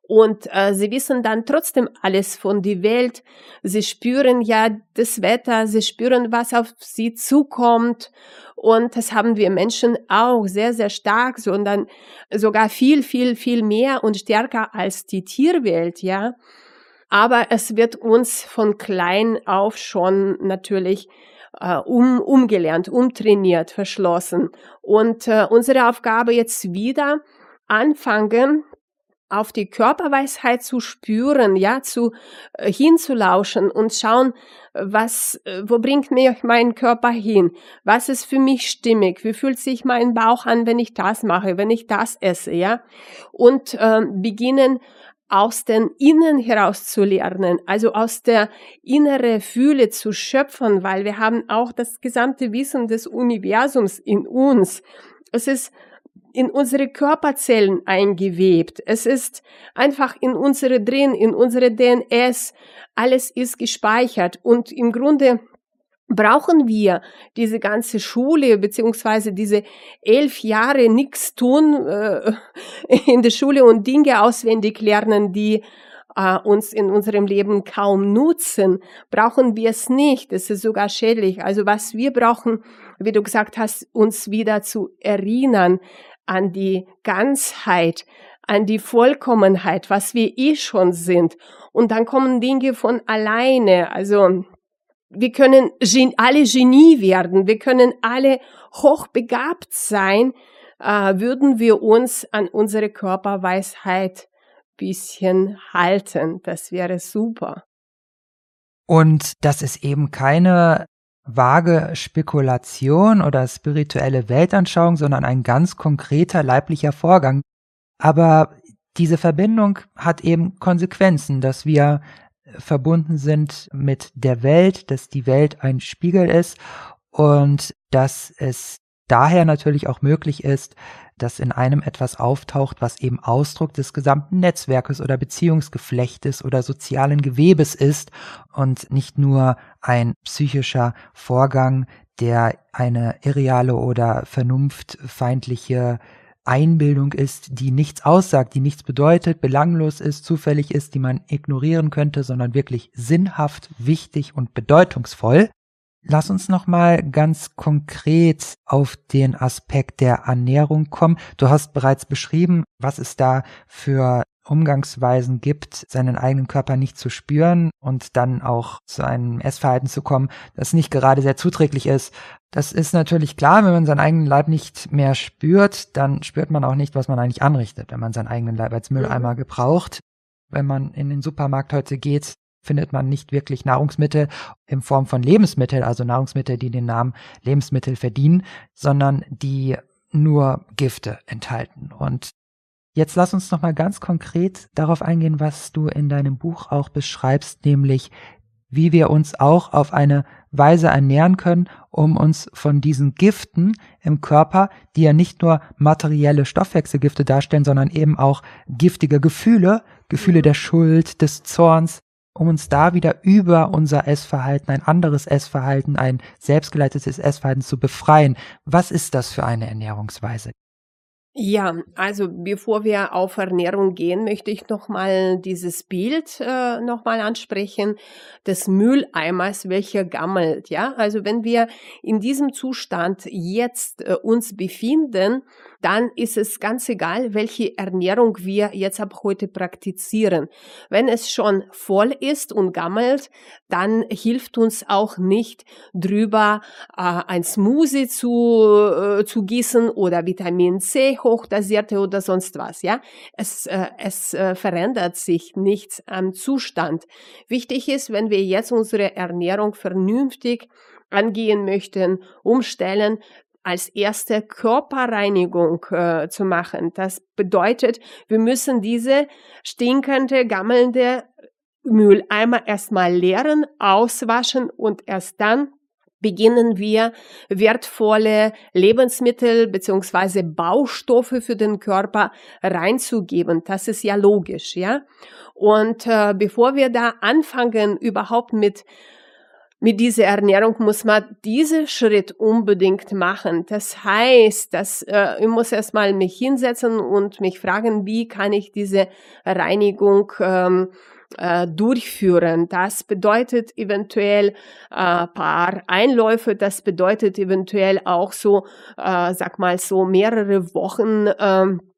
und äh, sie wissen dann trotzdem alles von der Welt. Sie spüren ja das Wetter, sie spüren, was auf sie zukommt. Und das haben wir Menschen auch sehr, sehr stark, sondern sogar viel, viel, viel mehr und stärker als die Tierwelt, ja. Aber es wird uns von klein auf schon natürlich äh, um, umgelernt, umtrainiert, verschlossen. Und äh, unsere Aufgabe jetzt wieder anfangen, auf die Körperweisheit zu spüren, ja, zu äh, hinzulauschen und schauen, was, äh, wo bringt mich mein Körper hin? Was ist für mich stimmig? Wie fühlt sich mein Bauch an, wenn ich das mache, wenn ich das esse, ja? Und äh, beginnen aus den Innen heraus zu lernen, also aus der innere Fühle zu schöpfen, weil wir haben auch das gesamte Wissen des Universums in uns. Es ist in unsere Körperzellen eingewebt. Es ist einfach in unsere drin, in unsere DNS. Alles ist gespeichert und im Grunde brauchen wir diese ganze Schule beziehungsweise diese elf Jahre nichts tun äh, [LAUGHS] in der Schule und Dinge auswendig lernen, die äh, uns in unserem Leben kaum nutzen, brauchen wir es nicht. Es ist sogar schädlich. Also was wir brauchen, wie du gesagt hast, uns wieder zu erinnern an die Ganzheit, an die Vollkommenheit, was wir eh schon sind. Und dann kommen Dinge von alleine. Also wir können alle Genie werden, wir können alle hochbegabt sein, äh, würden wir uns an unsere Körperweisheit bisschen halten. Das wäre super. Und das ist eben keine vage Spekulation oder spirituelle Weltanschauung, sondern ein ganz konkreter leiblicher Vorgang. Aber diese Verbindung hat eben Konsequenzen, dass wir verbunden sind mit der Welt, dass die Welt ein Spiegel ist und dass es daher natürlich auch möglich ist, dass in einem etwas auftaucht, was eben Ausdruck des gesamten Netzwerkes oder Beziehungsgeflechtes oder sozialen Gewebes ist und nicht nur ein psychischer Vorgang, der eine irreale oder vernunftfeindliche Einbildung ist, die nichts aussagt, die nichts bedeutet, belanglos ist, zufällig ist, die man ignorieren könnte, sondern wirklich sinnhaft, wichtig und bedeutungsvoll. Lass uns noch mal ganz konkret auf den Aspekt der Ernährung kommen. Du hast bereits beschrieben, was es da für Umgangsweisen gibt, seinen eigenen Körper nicht zu spüren und dann auch zu einem Essverhalten zu kommen, das nicht gerade sehr zuträglich ist. Das ist natürlich klar, wenn man seinen eigenen Leib nicht mehr spürt, dann spürt man auch nicht, was man eigentlich anrichtet, wenn man seinen eigenen Leib als Mülleimer gebraucht. Wenn man in den Supermarkt heute geht, findet man nicht wirklich Nahrungsmittel in Form von Lebensmitteln, also Nahrungsmittel, die den Namen Lebensmittel verdienen, sondern die nur Gifte enthalten. Und jetzt lass uns noch mal ganz konkret darauf eingehen, was du in deinem Buch auch beschreibst, nämlich wie wir uns auch auf eine Weise ernähren können, um uns von diesen Giften im Körper, die ja nicht nur materielle Stoffwechselgifte darstellen, sondern eben auch giftige Gefühle, Gefühle der Schuld, des Zorns, um uns da wieder über unser Essverhalten, ein anderes Essverhalten, ein selbstgeleitetes Essverhalten zu befreien. Was ist das für eine Ernährungsweise? Ja, also bevor wir auf Ernährung gehen, möchte ich nochmal dieses Bild äh, nochmal ansprechen des Mülleimers, welcher gammelt. Ja, also wenn wir in diesem Zustand jetzt äh, uns befinden, dann ist es ganz egal, welche Ernährung wir jetzt ab heute praktizieren. Wenn es schon voll ist und gammelt, dann hilft uns auch nicht drüber äh, ein Smoothie zu, äh, zu gießen oder Vitamin C hochdosierte oder sonst was. Ja, es, äh, es äh, verändert sich nichts am Zustand. Wichtig ist, wenn wir jetzt unsere Ernährung vernünftig angehen möchten, umstellen, als erste Körperreinigung äh, zu machen. Das bedeutet, wir müssen diese stinkende, gammelnde Mülleimer erstmal leeren, auswaschen und erst dann beginnen wir wertvolle Lebensmittel beziehungsweise Baustoffe für den Körper reinzugeben. Das ist ja logisch, ja. Und äh, bevor wir da anfangen, überhaupt mit mit dieser Ernährung muss man diesen Schritt unbedingt machen. Das heißt, dass äh, ich muss erstmal mich hinsetzen und mich fragen, wie kann ich diese Reinigung ähm, äh, durchführen. Das bedeutet eventuell äh, paar Einläufe, das bedeutet eventuell auch so, äh, sag mal so mehrere Wochen. Äh,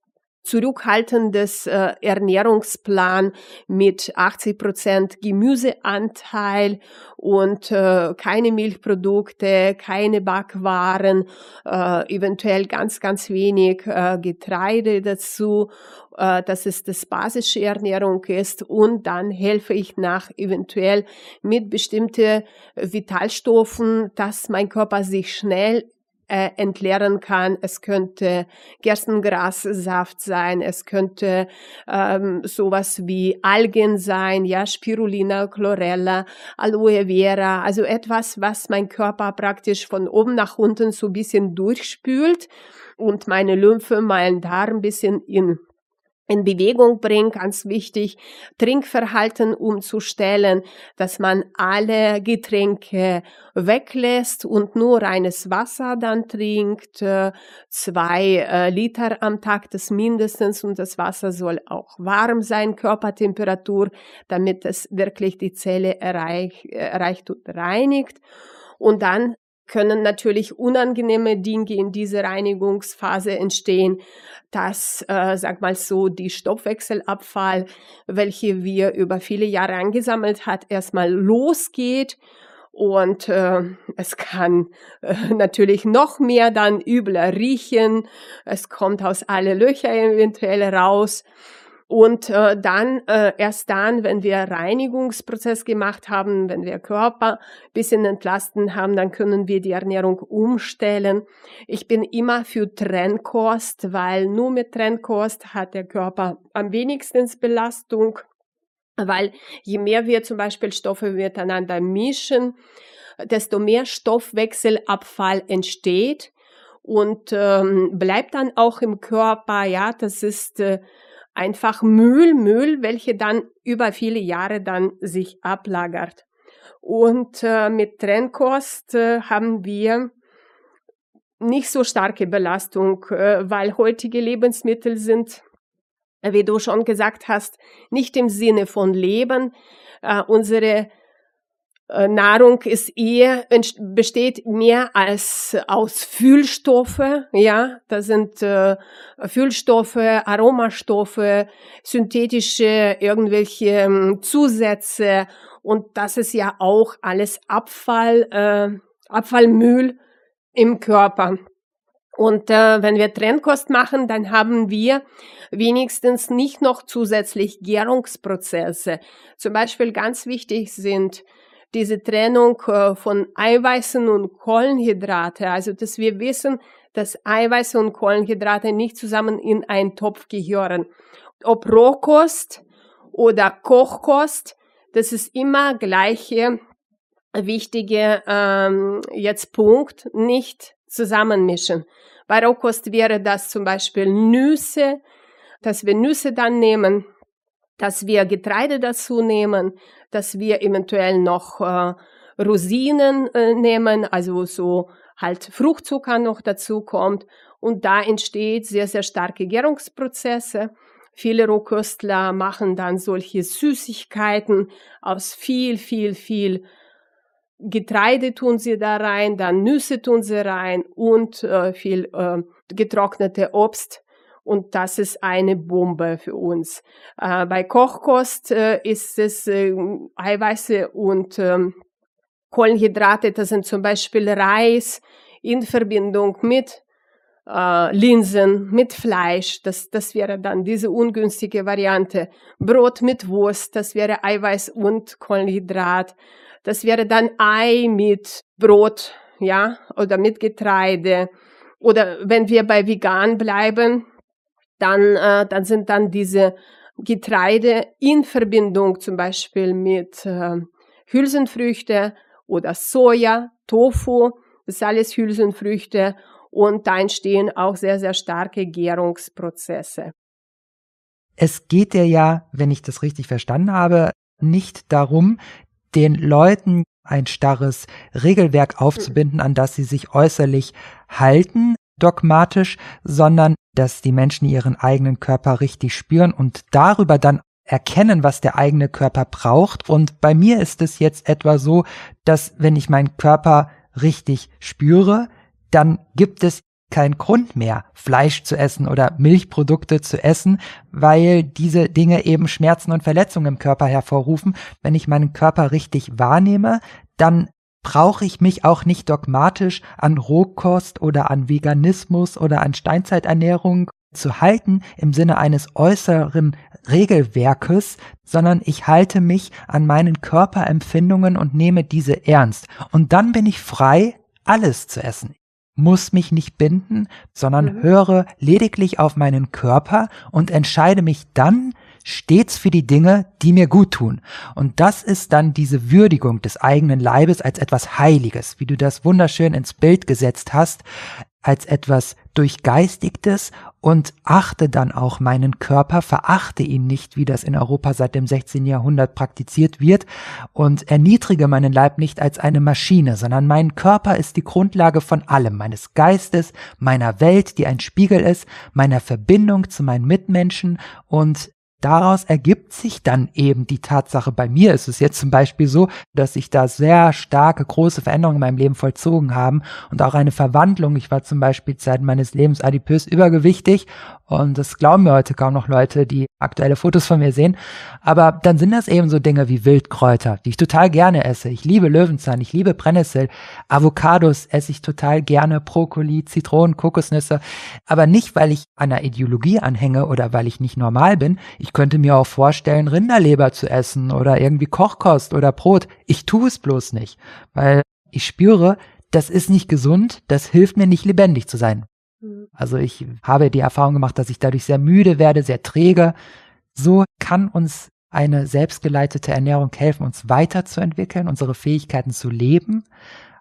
zurückhaltendes äh, Ernährungsplan mit 80 Prozent Gemüseanteil und äh, keine Milchprodukte, keine Backwaren, äh, eventuell ganz, ganz wenig äh, Getreide dazu, äh, dass es das basische Ernährung ist. Und dann helfe ich nach eventuell mit bestimmten Vitalstoffen, dass mein Körper sich schnell äh, entleeren kann. Es könnte Gerstengrassaft sein, es könnte ähm, sowas wie Algen sein, ja, Spirulina, Chlorella, Aloe Vera, also etwas, was mein Körper praktisch von oben nach unten so ein bisschen durchspült und meine Lymphe, meinen Darm ein bisschen in in Bewegung bringt, ganz wichtig, Trinkverhalten umzustellen, dass man alle Getränke weglässt und nur reines Wasser dann trinkt, äh, zwei äh, Liter am Tag das mindestens und das Wasser soll auch warm sein, Körpertemperatur, damit es wirklich die Zelle erreicht, erreicht und reinigt. Und dann können natürlich unangenehme Dinge in dieser Reinigungsphase entstehen, dass, äh, sag mal so, die Stoffwechselabfall, welche wir über viele Jahre angesammelt hat, erstmal losgeht und äh, es kann äh, natürlich noch mehr dann übler riechen. Es kommt aus alle Löcher eventuell raus. Und äh, dann, äh, erst dann, wenn wir Reinigungsprozess gemacht haben, wenn wir Körper bisschen entlasten haben, dann können wir die Ernährung umstellen. Ich bin immer für Trennkost, weil nur mit Trennkost hat der Körper am wenigsten Belastung, weil je mehr wir zum Beispiel Stoffe miteinander mischen, desto mehr Stoffwechselabfall entsteht und ähm, bleibt dann auch im Körper. Ja, das ist äh, einfach Müll, Müll, welche dann über viele Jahre dann sich ablagert. Und äh, mit Trennkost äh, haben wir nicht so starke Belastung, äh, weil heutige Lebensmittel sind, wie du schon gesagt hast, nicht im Sinne von Leben. Äh, unsere Nahrung ist eher, besteht mehr als aus Füllstoffe, ja, da sind äh, Füllstoffe, Aromastoffe, synthetische irgendwelche ähm, Zusätze und das ist ja auch alles Abfall, äh, Abfallmüll im Körper. Und äh, wenn wir Trennkost machen, dann haben wir wenigstens nicht noch zusätzlich Gärungsprozesse. Zum Beispiel ganz wichtig sind diese Trennung äh, von Eiweißen und Kohlenhydrate, also dass wir wissen, dass Eiweiße und Kohlenhydrate nicht zusammen in einen Topf gehören. Ob Rohkost oder Kochkost, das ist immer gleiche wichtige ähm, jetzt Punkt, nicht zusammenmischen. Bei Rohkost wäre das zum Beispiel Nüsse, dass wir Nüsse dann nehmen, dass wir Getreide dazu nehmen, dass wir eventuell noch äh, Rosinen äh, nehmen, also so halt Fruchtzucker noch dazu kommt. Und da entsteht sehr, sehr starke Gärungsprozesse. Viele Rohköstler machen dann solche Süßigkeiten aus viel, viel, viel Getreide tun sie da rein, dann Nüsse tun sie rein und äh, viel äh, getrocknete Obst und das ist eine Bombe für uns. Äh, bei Kochkost äh, ist es äh, Eiweiße und ähm, Kohlenhydrate, das sind zum Beispiel Reis in Verbindung mit äh, Linsen, mit Fleisch, das, das wäre dann diese ungünstige Variante. Brot mit Wurst, das wäre Eiweiß und Kohlenhydrat. Das wäre dann Ei mit Brot, ja, oder mit Getreide. Oder wenn wir bei vegan bleiben, dann, äh, dann sind dann diese Getreide in Verbindung zum Beispiel mit äh, Hülsenfrüchte oder Soja, Tofu, das ist alles Hülsenfrüchte und da entstehen auch sehr, sehr starke Gärungsprozesse. Es geht dir ja, wenn ich das richtig verstanden habe, nicht darum, den Leuten ein starres Regelwerk aufzubinden, an das sie sich äußerlich halten, dogmatisch, sondern dass die Menschen ihren eigenen Körper richtig spüren und darüber dann erkennen, was der eigene Körper braucht. Und bei mir ist es jetzt etwa so, dass wenn ich meinen Körper richtig spüre, dann gibt es keinen Grund mehr, Fleisch zu essen oder Milchprodukte zu essen, weil diese Dinge eben Schmerzen und Verletzungen im Körper hervorrufen. Wenn ich meinen Körper richtig wahrnehme, dann brauche ich mich auch nicht dogmatisch an Rohkost oder an Veganismus oder an Steinzeiternährung zu halten im Sinne eines äußeren Regelwerkes, sondern ich halte mich an meinen Körperempfindungen und nehme diese ernst. Und dann bin ich frei, alles zu essen. Muss mich nicht binden, sondern mhm. höre lediglich auf meinen Körper und entscheide mich dann, stets für die Dinge, die mir gut tun. Und das ist dann diese Würdigung des eigenen Leibes als etwas Heiliges, wie du das wunderschön ins Bild gesetzt hast, als etwas Durchgeistigtes und achte dann auch meinen Körper, verachte ihn nicht, wie das in Europa seit dem 16. Jahrhundert praktiziert wird und erniedrige meinen Leib nicht als eine Maschine, sondern mein Körper ist die Grundlage von allem, meines Geistes, meiner Welt, die ein Spiegel ist, meiner Verbindung zu meinen Mitmenschen und daraus ergibt sich dann eben die Tatsache, bei mir ist es jetzt zum Beispiel so, dass sich da sehr starke, große Veränderungen in meinem Leben vollzogen haben und auch eine Verwandlung. Ich war zum Beispiel Zeit meines Lebens adipös übergewichtig und das glauben mir heute kaum noch Leute, die aktuelle Fotos von mir sehen. Aber dann sind das eben so Dinge wie Wildkräuter, die ich total gerne esse. Ich liebe Löwenzahn, ich liebe Brennnessel, Avocados esse ich total gerne, Brokkoli, Zitronen, Kokosnüsse. Aber nicht, weil ich einer Ideologie anhänge oder weil ich nicht normal bin. Ich könnte mir auch vorstellen, Rinderleber zu essen oder irgendwie Kochkost oder Brot. Ich tue es bloß nicht, weil ich spüre, das ist nicht gesund, das hilft mir nicht lebendig zu sein. Mhm. Also ich habe die Erfahrung gemacht, dass ich dadurch sehr müde werde, sehr träge. So kann uns eine selbstgeleitete Ernährung helfen, uns weiterzuentwickeln, unsere Fähigkeiten zu leben.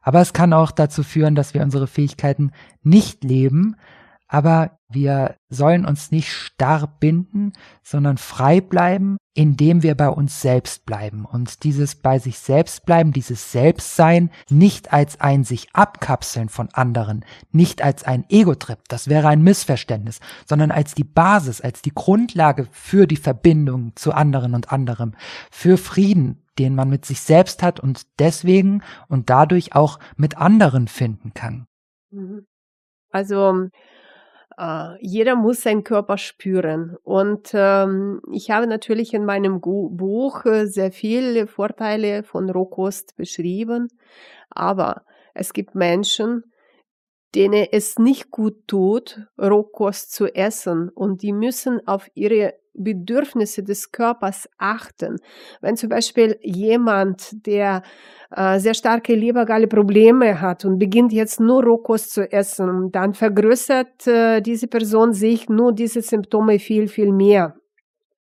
Aber es kann auch dazu führen, dass wir unsere Fähigkeiten nicht leben, aber wir sollen uns nicht starr binden, sondern frei bleiben, indem wir bei uns selbst bleiben. Und dieses bei sich selbst bleiben, dieses Selbstsein nicht als ein sich abkapseln von anderen, nicht als ein Ego-Trip, das wäre ein Missverständnis, sondern als die Basis, als die Grundlage für die Verbindung zu anderen und anderem, für Frieden, den man mit sich selbst hat und deswegen und dadurch auch mit anderen finden kann. Mhm. Also Uh, jeder muss seinen Körper spüren. Und ähm, ich habe natürlich in meinem Buch äh, sehr viele Vorteile von Rohkost beschrieben. Aber es gibt Menschen, denen es nicht gut tut, Rohkost zu essen. Und die müssen auf ihre Bedürfnisse des Körpers achten. Wenn zum Beispiel jemand, der äh, sehr starke Lebergalle-Probleme hat und beginnt jetzt nur Rohkost zu essen, dann vergrößert äh, diese Person sich nur diese Symptome viel, viel mehr.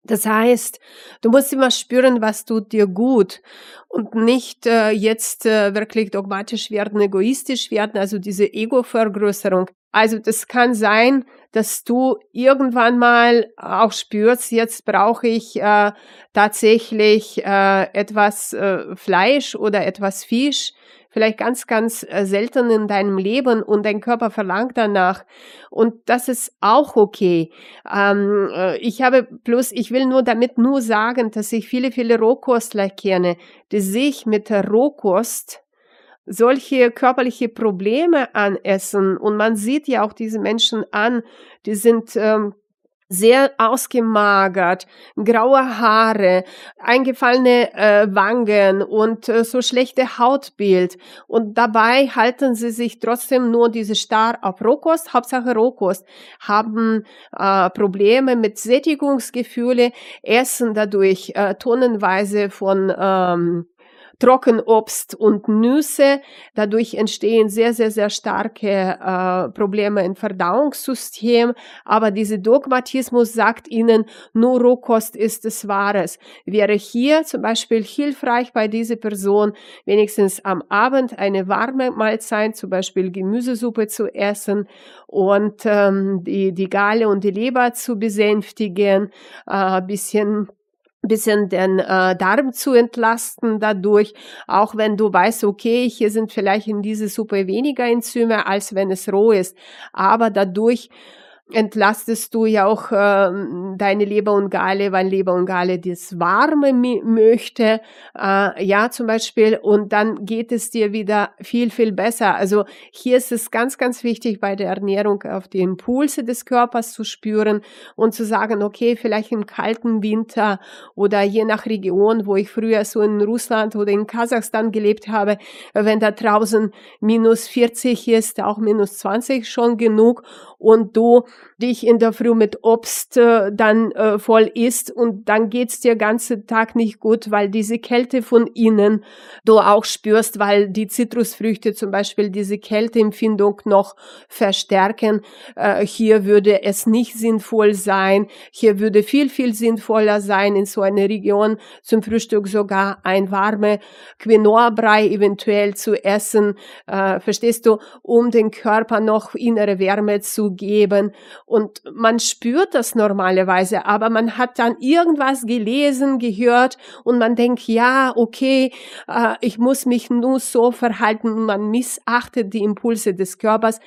Das heißt, du musst immer spüren, was tut dir gut und nicht äh, jetzt äh, wirklich dogmatisch werden, egoistisch werden, also diese Ego-Vergrößerung. Also das kann sein, dass du irgendwann mal auch spürst, jetzt brauche ich äh, tatsächlich äh, etwas äh, Fleisch oder etwas Fisch vielleicht ganz, ganz äh, selten in deinem Leben und dein Körper verlangt danach. Und das ist auch okay. Ähm, äh, ich habe bloß, ich will nur damit nur sagen, dass ich viele, viele Rohkostler kenne, die sich mit der Rohkost solche körperliche Probleme anessen. Und man sieht ja auch diese Menschen an, die sind ähm, sehr ausgemagert, graue Haare, eingefallene äh, Wangen und äh, so schlechte Hautbild. Und dabei halten sie sich trotzdem nur diese Star auf Rohkost, Hauptsache Rohkost, haben äh, Probleme mit Sättigungsgefühle, essen dadurch äh, tonnenweise von ähm, Trockenobst und Nüsse. Dadurch entstehen sehr, sehr, sehr starke äh, Probleme im Verdauungssystem. Aber dieser Dogmatismus sagt ihnen, nur Rohkost ist es Wahres. Wäre hier zum Beispiel hilfreich bei dieser Person, wenigstens am Abend eine warme Mahlzeit, zum Beispiel Gemüsesuppe zu essen und ähm, die, die Galle und die Leber zu besänftigen, äh, bisschen bisschen den äh, Darm zu entlasten dadurch, auch wenn du weißt, okay, hier sind vielleicht in dieser Suppe weniger Enzyme, als wenn es roh ist, aber dadurch entlastest du ja auch äh, deine Leber und Galle, weil Leber und Galle das Warme möchte, äh, ja zum Beispiel, und dann geht es dir wieder viel, viel besser. Also hier ist es ganz, ganz wichtig bei der Ernährung auf die Impulse des Körpers zu spüren und zu sagen, okay, vielleicht im kalten Winter oder je nach Region, wo ich früher so in Russland oder in Kasachstan gelebt habe, wenn da draußen minus 40 ist, auch minus 20 schon genug und du dich in der Früh mit Obst äh, dann äh, voll isst und dann geht's dir ganze Tag nicht gut, weil diese Kälte von innen du auch spürst, weil die Zitrusfrüchte zum Beispiel diese Kälteempfindung noch verstärken. Äh, hier würde es nicht sinnvoll sein. Hier würde viel, viel sinnvoller sein, in so einer Region zum Frühstück sogar ein warme Quinoa-Brei eventuell zu essen. Äh, verstehst du? Um den Körper noch innere Wärme zu geben und man spürt das normalerweise, aber man hat dann irgendwas gelesen, gehört und man denkt, ja, okay, äh, ich muss mich nur so verhalten. Man missachtet die Impulse des Körpers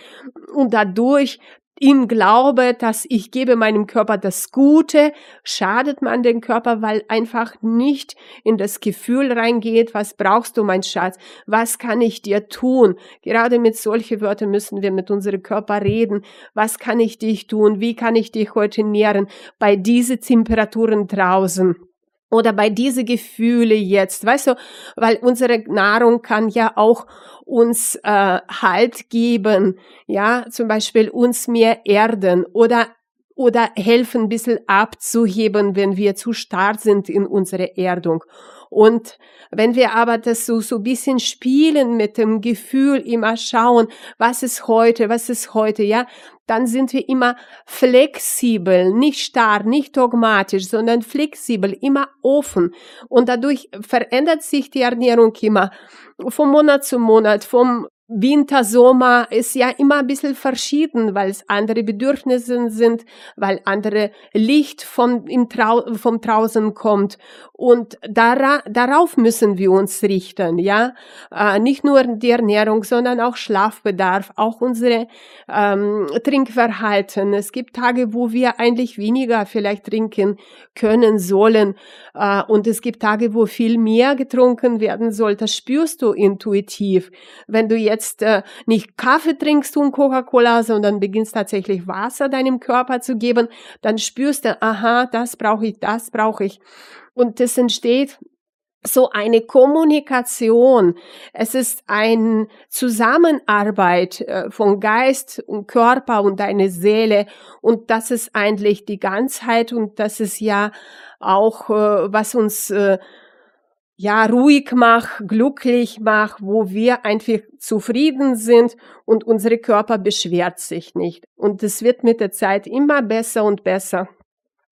und dadurch im Glaube, dass ich gebe meinem Körper das Gute, schadet man den Körper, weil einfach nicht in das Gefühl reingeht, was brauchst du, mein Schatz, was kann ich dir tun? Gerade mit solchen Wörtern müssen wir mit unserem Körper reden. Was kann ich dich tun? Wie kann ich dich heute nähren? Bei diesen Temperaturen draußen oder bei diese Gefühle jetzt, weißt du, weil unsere Nahrung kann ja auch uns äh, Halt geben, ja, zum Beispiel uns mehr erden oder oder helfen, ein bisschen abzuheben, wenn wir zu stark sind in unserer Erdung. Und wenn wir aber das so, so bisschen spielen mit dem Gefühl, immer schauen, was ist heute, was ist heute, ja, dann sind wir immer flexibel, nicht starr, nicht dogmatisch, sondern flexibel, immer offen. Und dadurch verändert sich die Ernährung immer vom Monat zu Monat, vom Winter, Sommer ist ja immer ein bisschen verschieden, weil es andere Bedürfnisse sind, weil andere Licht vom, im Trau vom draußen kommt. Und dara darauf müssen wir uns richten, ja. Äh, nicht nur die Ernährung, sondern auch Schlafbedarf, auch unsere ähm, Trinkverhalten. Es gibt Tage, wo wir eigentlich weniger vielleicht trinken können sollen. Äh, und es gibt Tage, wo viel mehr getrunken werden soll. Das spürst du intuitiv. Wenn du jetzt jetzt äh, nicht Kaffee trinkst und Coca-Cola, sondern beginnst tatsächlich Wasser deinem Körper zu geben, dann spürst du, aha, das brauche ich, das brauche ich. Und das entsteht so eine Kommunikation. Es ist eine Zusammenarbeit äh, von Geist und Körper und deine Seele. Und das ist eigentlich die Ganzheit und das ist ja auch, äh, was uns äh, ja, ruhig mach, glücklich mach, wo wir einfach zufrieden sind und unsere Körper beschwert sich nicht. Und es wird mit der Zeit immer besser und besser.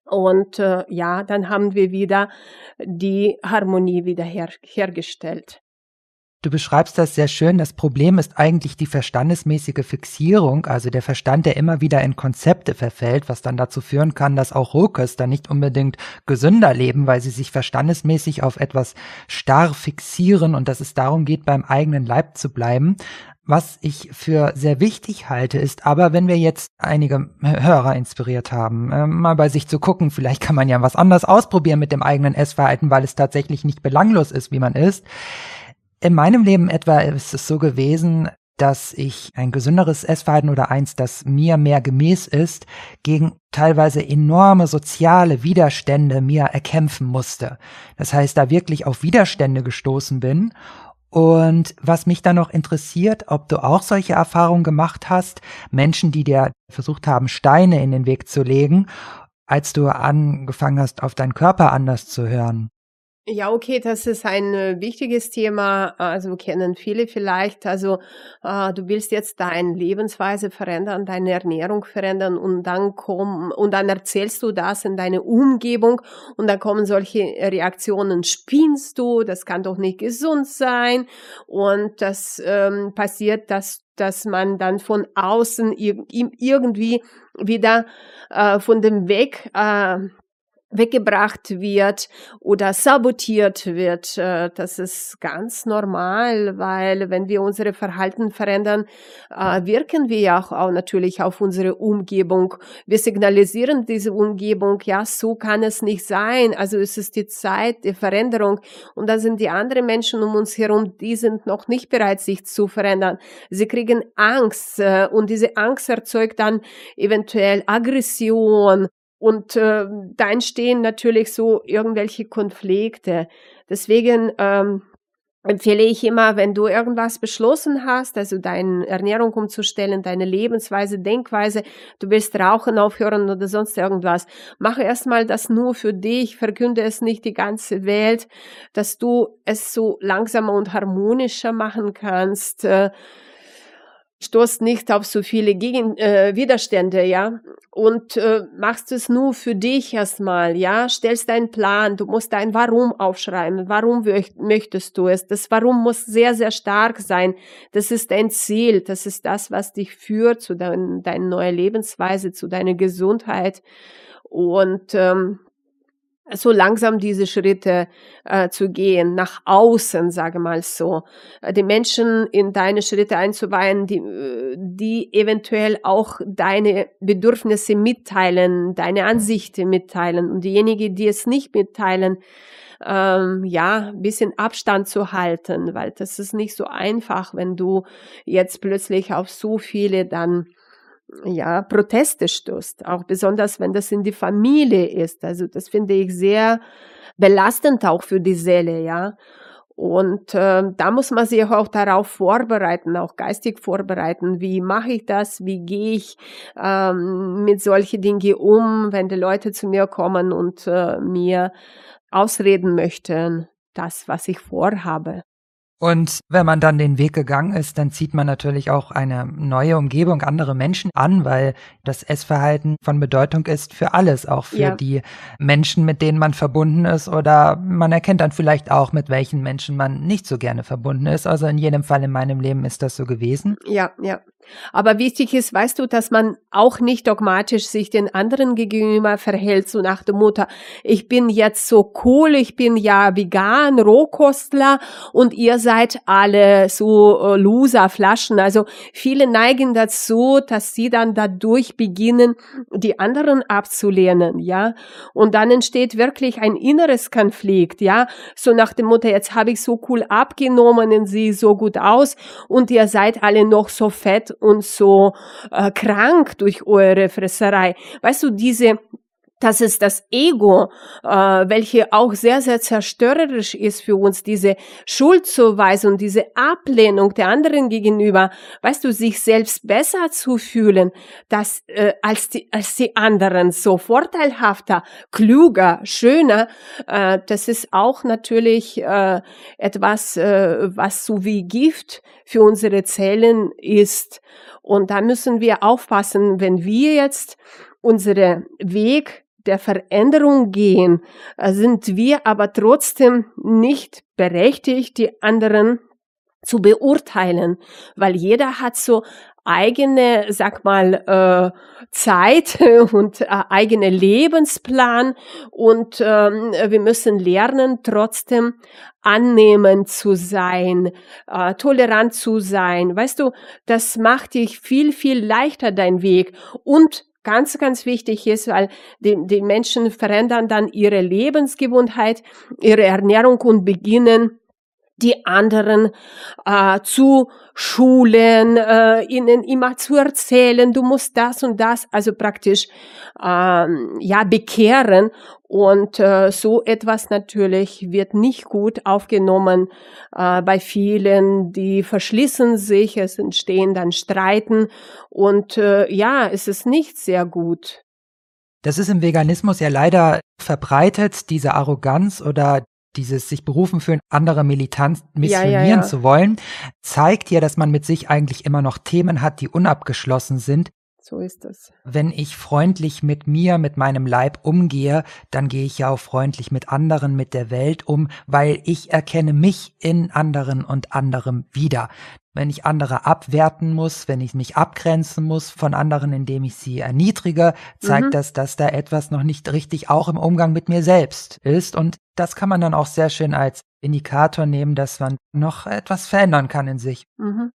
Und äh, ja, dann haben wir wieder die Harmonie wieder her hergestellt. Du beschreibst das sehr schön. Das Problem ist eigentlich die verstandesmäßige Fixierung, also der Verstand, der immer wieder in Konzepte verfällt, was dann dazu führen kann, dass auch Rohköster nicht unbedingt gesünder leben, weil sie sich verstandesmäßig auf etwas starr fixieren und dass es darum geht, beim eigenen Leib zu bleiben. Was ich für sehr wichtig halte, ist aber, wenn wir jetzt einige Hörer inspiriert haben, äh, mal bei sich zu gucken, vielleicht kann man ja was anderes ausprobieren mit dem eigenen Essverhalten, weil es tatsächlich nicht belanglos ist, wie man isst in meinem Leben etwa ist es so gewesen, dass ich ein gesünderes Essverhalten oder eins, das mir mehr gemäß ist, gegen teilweise enorme soziale Widerstände mir erkämpfen musste. Das heißt, da wirklich auf Widerstände gestoßen bin. Und was mich dann noch interessiert, ob du auch solche Erfahrungen gemacht hast, Menschen, die dir versucht haben, Steine in den Weg zu legen, als du angefangen hast, auf deinen Körper anders zu hören. Ja, okay, das ist ein äh, wichtiges Thema. Also kennen viele vielleicht. Also äh, du willst jetzt deine Lebensweise verändern, deine Ernährung verändern und dann kommen und dann erzählst du das in deine Umgebung und dann kommen solche Reaktionen. Spinnst du? Das kann doch nicht gesund sein. Und das ähm, passiert, dass dass man dann von außen irgendwie wieder äh, von dem Weg äh, weggebracht wird oder sabotiert wird. Äh, das ist ganz normal, weil wenn wir unsere Verhalten verändern, äh, wirken wir ja auch natürlich auf unsere Umgebung. Wir signalisieren diese Umgebung, ja, so kann es nicht sein. Also es ist die Zeit der Veränderung und da sind die anderen Menschen um uns herum, die sind noch nicht bereit, sich zu verändern. Sie kriegen Angst äh, und diese Angst erzeugt dann eventuell Aggression, und äh, da entstehen natürlich so irgendwelche Konflikte. Deswegen ähm, empfehle ich immer, wenn du irgendwas beschlossen hast, also deine Ernährung umzustellen, deine Lebensweise, Denkweise, du willst rauchen aufhören oder sonst irgendwas, mache erstmal das nur für dich, verkünde es nicht die ganze Welt, dass du es so langsamer und harmonischer machen kannst. Äh, stoßt nicht auf so viele Gegen äh, Widerstände, ja, und äh, machst es nur für dich erstmal, ja, stellst deinen Plan, du musst dein Warum aufschreiben, warum möchtest du es, das Warum muss sehr, sehr stark sein, das ist dein Ziel, das ist das, was dich führt zu deiner dein neue Lebensweise, zu deiner Gesundheit. Und ähm, so langsam diese Schritte äh, zu gehen, nach außen, sage mal so, äh, die Menschen in deine Schritte einzuweihen, die, äh, die eventuell auch deine Bedürfnisse mitteilen, deine Ansichten mitteilen. Und diejenigen, die es nicht mitteilen, ähm, ja, bisschen Abstand zu halten, weil das ist nicht so einfach, wenn du jetzt plötzlich auf so viele dann ja, Proteste stößt, auch besonders wenn das in die Familie ist. Also das finde ich sehr belastend auch für die Seele, ja. Und äh, da muss man sich auch darauf vorbereiten, auch geistig vorbereiten. Wie mache ich das? Wie gehe ich ähm, mit solchen Dingen um, wenn die Leute zu mir kommen und äh, mir ausreden möchten, das, was ich vorhabe? Und wenn man dann den Weg gegangen ist, dann zieht man natürlich auch eine neue Umgebung, andere Menschen an, weil das Essverhalten von Bedeutung ist für alles, auch für ja. die Menschen, mit denen man verbunden ist oder man erkennt dann vielleicht auch, mit welchen Menschen man nicht so gerne verbunden ist. Also in jedem Fall in meinem Leben ist das so gewesen. Ja, ja. Aber wichtig ist, weißt du, dass man auch nicht dogmatisch sich den anderen gegenüber verhält, so nach der Mutter, ich bin jetzt so cool, ich bin ja vegan, Rohkostler und ihr seid alle so äh, loser Flaschen. Also viele neigen dazu, dass sie dann dadurch beginnen, die anderen abzulehnen, ja. Und dann entsteht wirklich ein inneres Konflikt, ja. So nach der Mutter, jetzt habe ich so cool abgenommen und sie so gut aus und ihr seid alle noch so fett und so äh, krank durch eure Fresserei. Weißt du, diese das ist das Ego, äh, welche auch sehr, sehr zerstörerisch ist für uns, diese Schuldzuweisung, diese Ablehnung der anderen gegenüber, weißt du, sich selbst besser zu fühlen, dass, äh, als, die, als die anderen, so vorteilhafter, kluger, schöner, äh, das ist auch natürlich äh, etwas, äh, was so wie Gift für unsere Zellen ist. Und da müssen wir aufpassen, wenn wir jetzt unsere Weg der Veränderung gehen, äh, sind wir aber trotzdem nicht berechtigt, die anderen zu beurteilen, weil jeder hat so eigene, sag mal, äh, Zeit [LAUGHS] und äh, eigene Lebensplan und ähm, wir müssen lernen, trotzdem annehmend zu sein, äh, tolerant zu sein. Weißt du, das macht dich viel, viel leichter dein Weg und ganz, ganz wichtig ist, weil die, die Menschen verändern dann ihre Lebensgewohnheit, ihre Ernährung und beginnen die anderen äh, zu schulen, äh, ihnen immer zu erzählen, du musst das und das, also praktisch ähm, ja bekehren und äh, so etwas natürlich wird nicht gut aufgenommen äh, bei vielen, die verschließen sich, es entstehen dann Streiten und äh, ja, es ist nicht sehr gut. Das ist im Veganismus ja leider verbreitet, diese Arroganz oder dieses sich berufen fühlen, andere militant missionieren ja, ja, ja. zu wollen, zeigt ja, dass man mit sich eigentlich immer noch Themen hat, die unabgeschlossen sind, so ist es. Wenn ich freundlich mit mir, mit meinem Leib umgehe, dann gehe ich ja auch freundlich mit anderen, mit der Welt um, weil ich erkenne mich in anderen und anderem wieder. Wenn ich andere abwerten muss, wenn ich mich abgrenzen muss von anderen, indem ich sie erniedrige, zeigt mhm. das, dass da etwas noch nicht richtig auch im Umgang mit mir selbst ist. Und das kann man dann auch sehr schön als Indikator nehmen, dass man noch etwas verändern kann in sich. Mhm.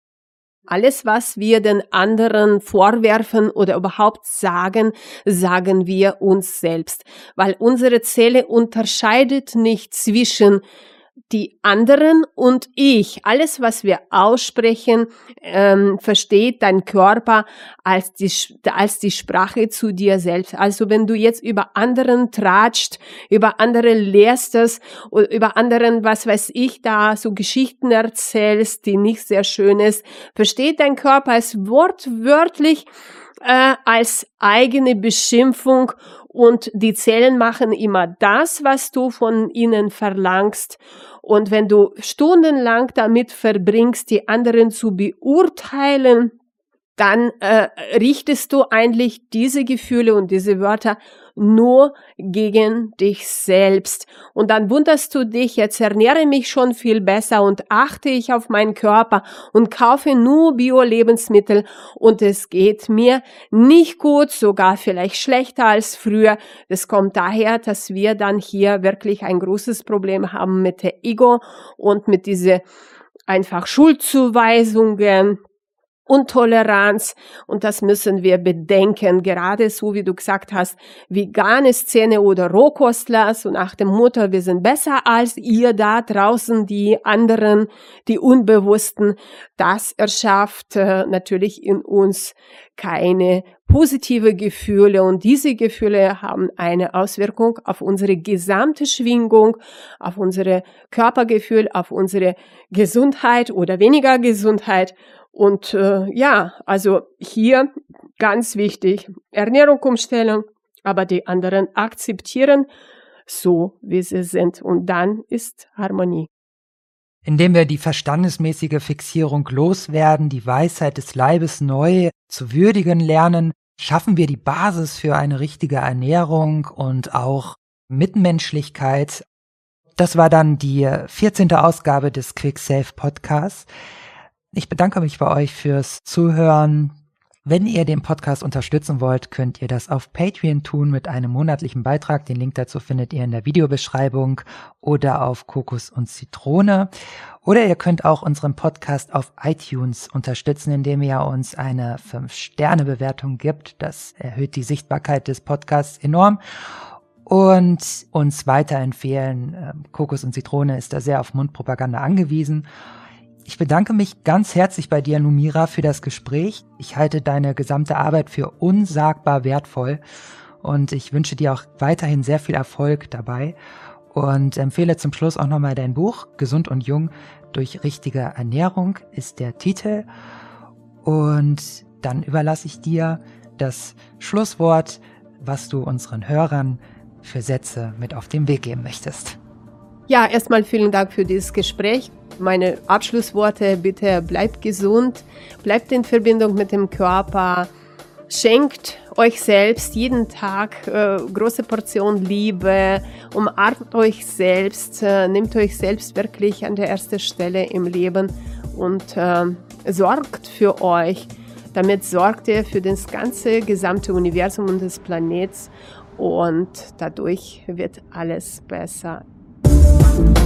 Alles, was wir den anderen vorwerfen oder überhaupt sagen, sagen wir uns selbst, weil unsere Zelle unterscheidet nicht zwischen die anderen und ich, alles, was wir aussprechen, ähm, versteht dein Körper als die, als die Sprache zu dir selbst. Also wenn du jetzt über anderen tratscht, über andere lehrst es, über anderen, was weiß ich, da so Geschichten erzählst, die nicht sehr schön ist, versteht dein Körper es wortwörtlich äh, als eigene Beschimpfung und die Zellen machen immer das, was du von ihnen verlangst. Und wenn du stundenlang damit verbringst, die anderen zu beurteilen, dann äh, richtest du eigentlich diese Gefühle und diese Wörter nur gegen dich selbst. Und dann wunderst du dich, jetzt ernähre mich schon viel besser und achte ich auf meinen Körper und kaufe nur Bio-Lebensmittel und es geht mir nicht gut, sogar vielleicht schlechter als früher. Das kommt daher, dass wir dann hier wirklich ein großes Problem haben mit der Ego und mit diese einfach Schuldzuweisungen und Toleranz. Und das müssen wir bedenken. Gerade so, wie du gesagt hast, vegane Szene oder Rohkostler, so nach dem Motto, wir sind besser als ihr da draußen, die anderen, die Unbewussten. Das erschafft äh, natürlich in uns keine positive Gefühle und diese Gefühle haben eine Auswirkung auf unsere gesamte Schwingung, auf unsere Körpergefühl, auf unsere Gesundheit oder weniger Gesundheit und äh, ja, also hier ganz wichtig, Ernährung umstellen, aber die anderen akzeptieren, so wie sie sind. Und dann ist Harmonie. Indem wir die verstandesmäßige Fixierung loswerden, die Weisheit des Leibes neu zu würdigen lernen, schaffen wir die Basis für eine richtige Ernährung und auch Mitmenschlichkeit. Das war dann die 14. Ausgabe des Quick Safe Podcasts. Ich bedanke mich bei euch fürs Zuhören. Wenn ihr den Podcast unterstützen wollt, könnt ihr das auf Patreon tun mit einem monatlichen Beitrag. Den Link dazu findet ihr in der Videobeschreibung oder auf Kokos und Zitrone. Oder ihr könnt auch unseren Podcast auf iTunes unterstützen, indem ihr uns eine 5-Sterne-Bewertung gibt. Das erhöht die Sichtbarkeit des Podcasts enorm. Und uns weiterempfehlen. Ähm, Kokos und Zitrone ist da sehr auf Mundpropaganda angewiesen. Ich bedanke mich ganz herzlich bei dir, Numira, für das Gespräch. Ich halte deine gesamte Arbeit für unsagbar wertvoll und ich wünsche dir auch weiterhin sehr viel Erfolg dabei und empfehle zum Schluss auch nochmal dein Buch Gesund und Jung durch richtige Ernährung ist der Titel und dann überlasse ich dir das Schlusswort, was du unseren Hörern für Sätze mit auf den Weg geben möchtest. Ja, erstmal vielen Dank für dieses Gespräch. Meine Abschlussworte, bitte bleibt gesund, bleibt in Verbindung mit dem Körper, schenkt euch selbst jeden Tag äh, große Portion Liebe, umarmt euch selbst, äh, nehmt euch selbst wirklich an der ersten Stelle im Leben und äh, sorgt für euch. Damit sorgt ihr für das ganze gesamte Universum und des Planets und dadurch wird alles besser. thank you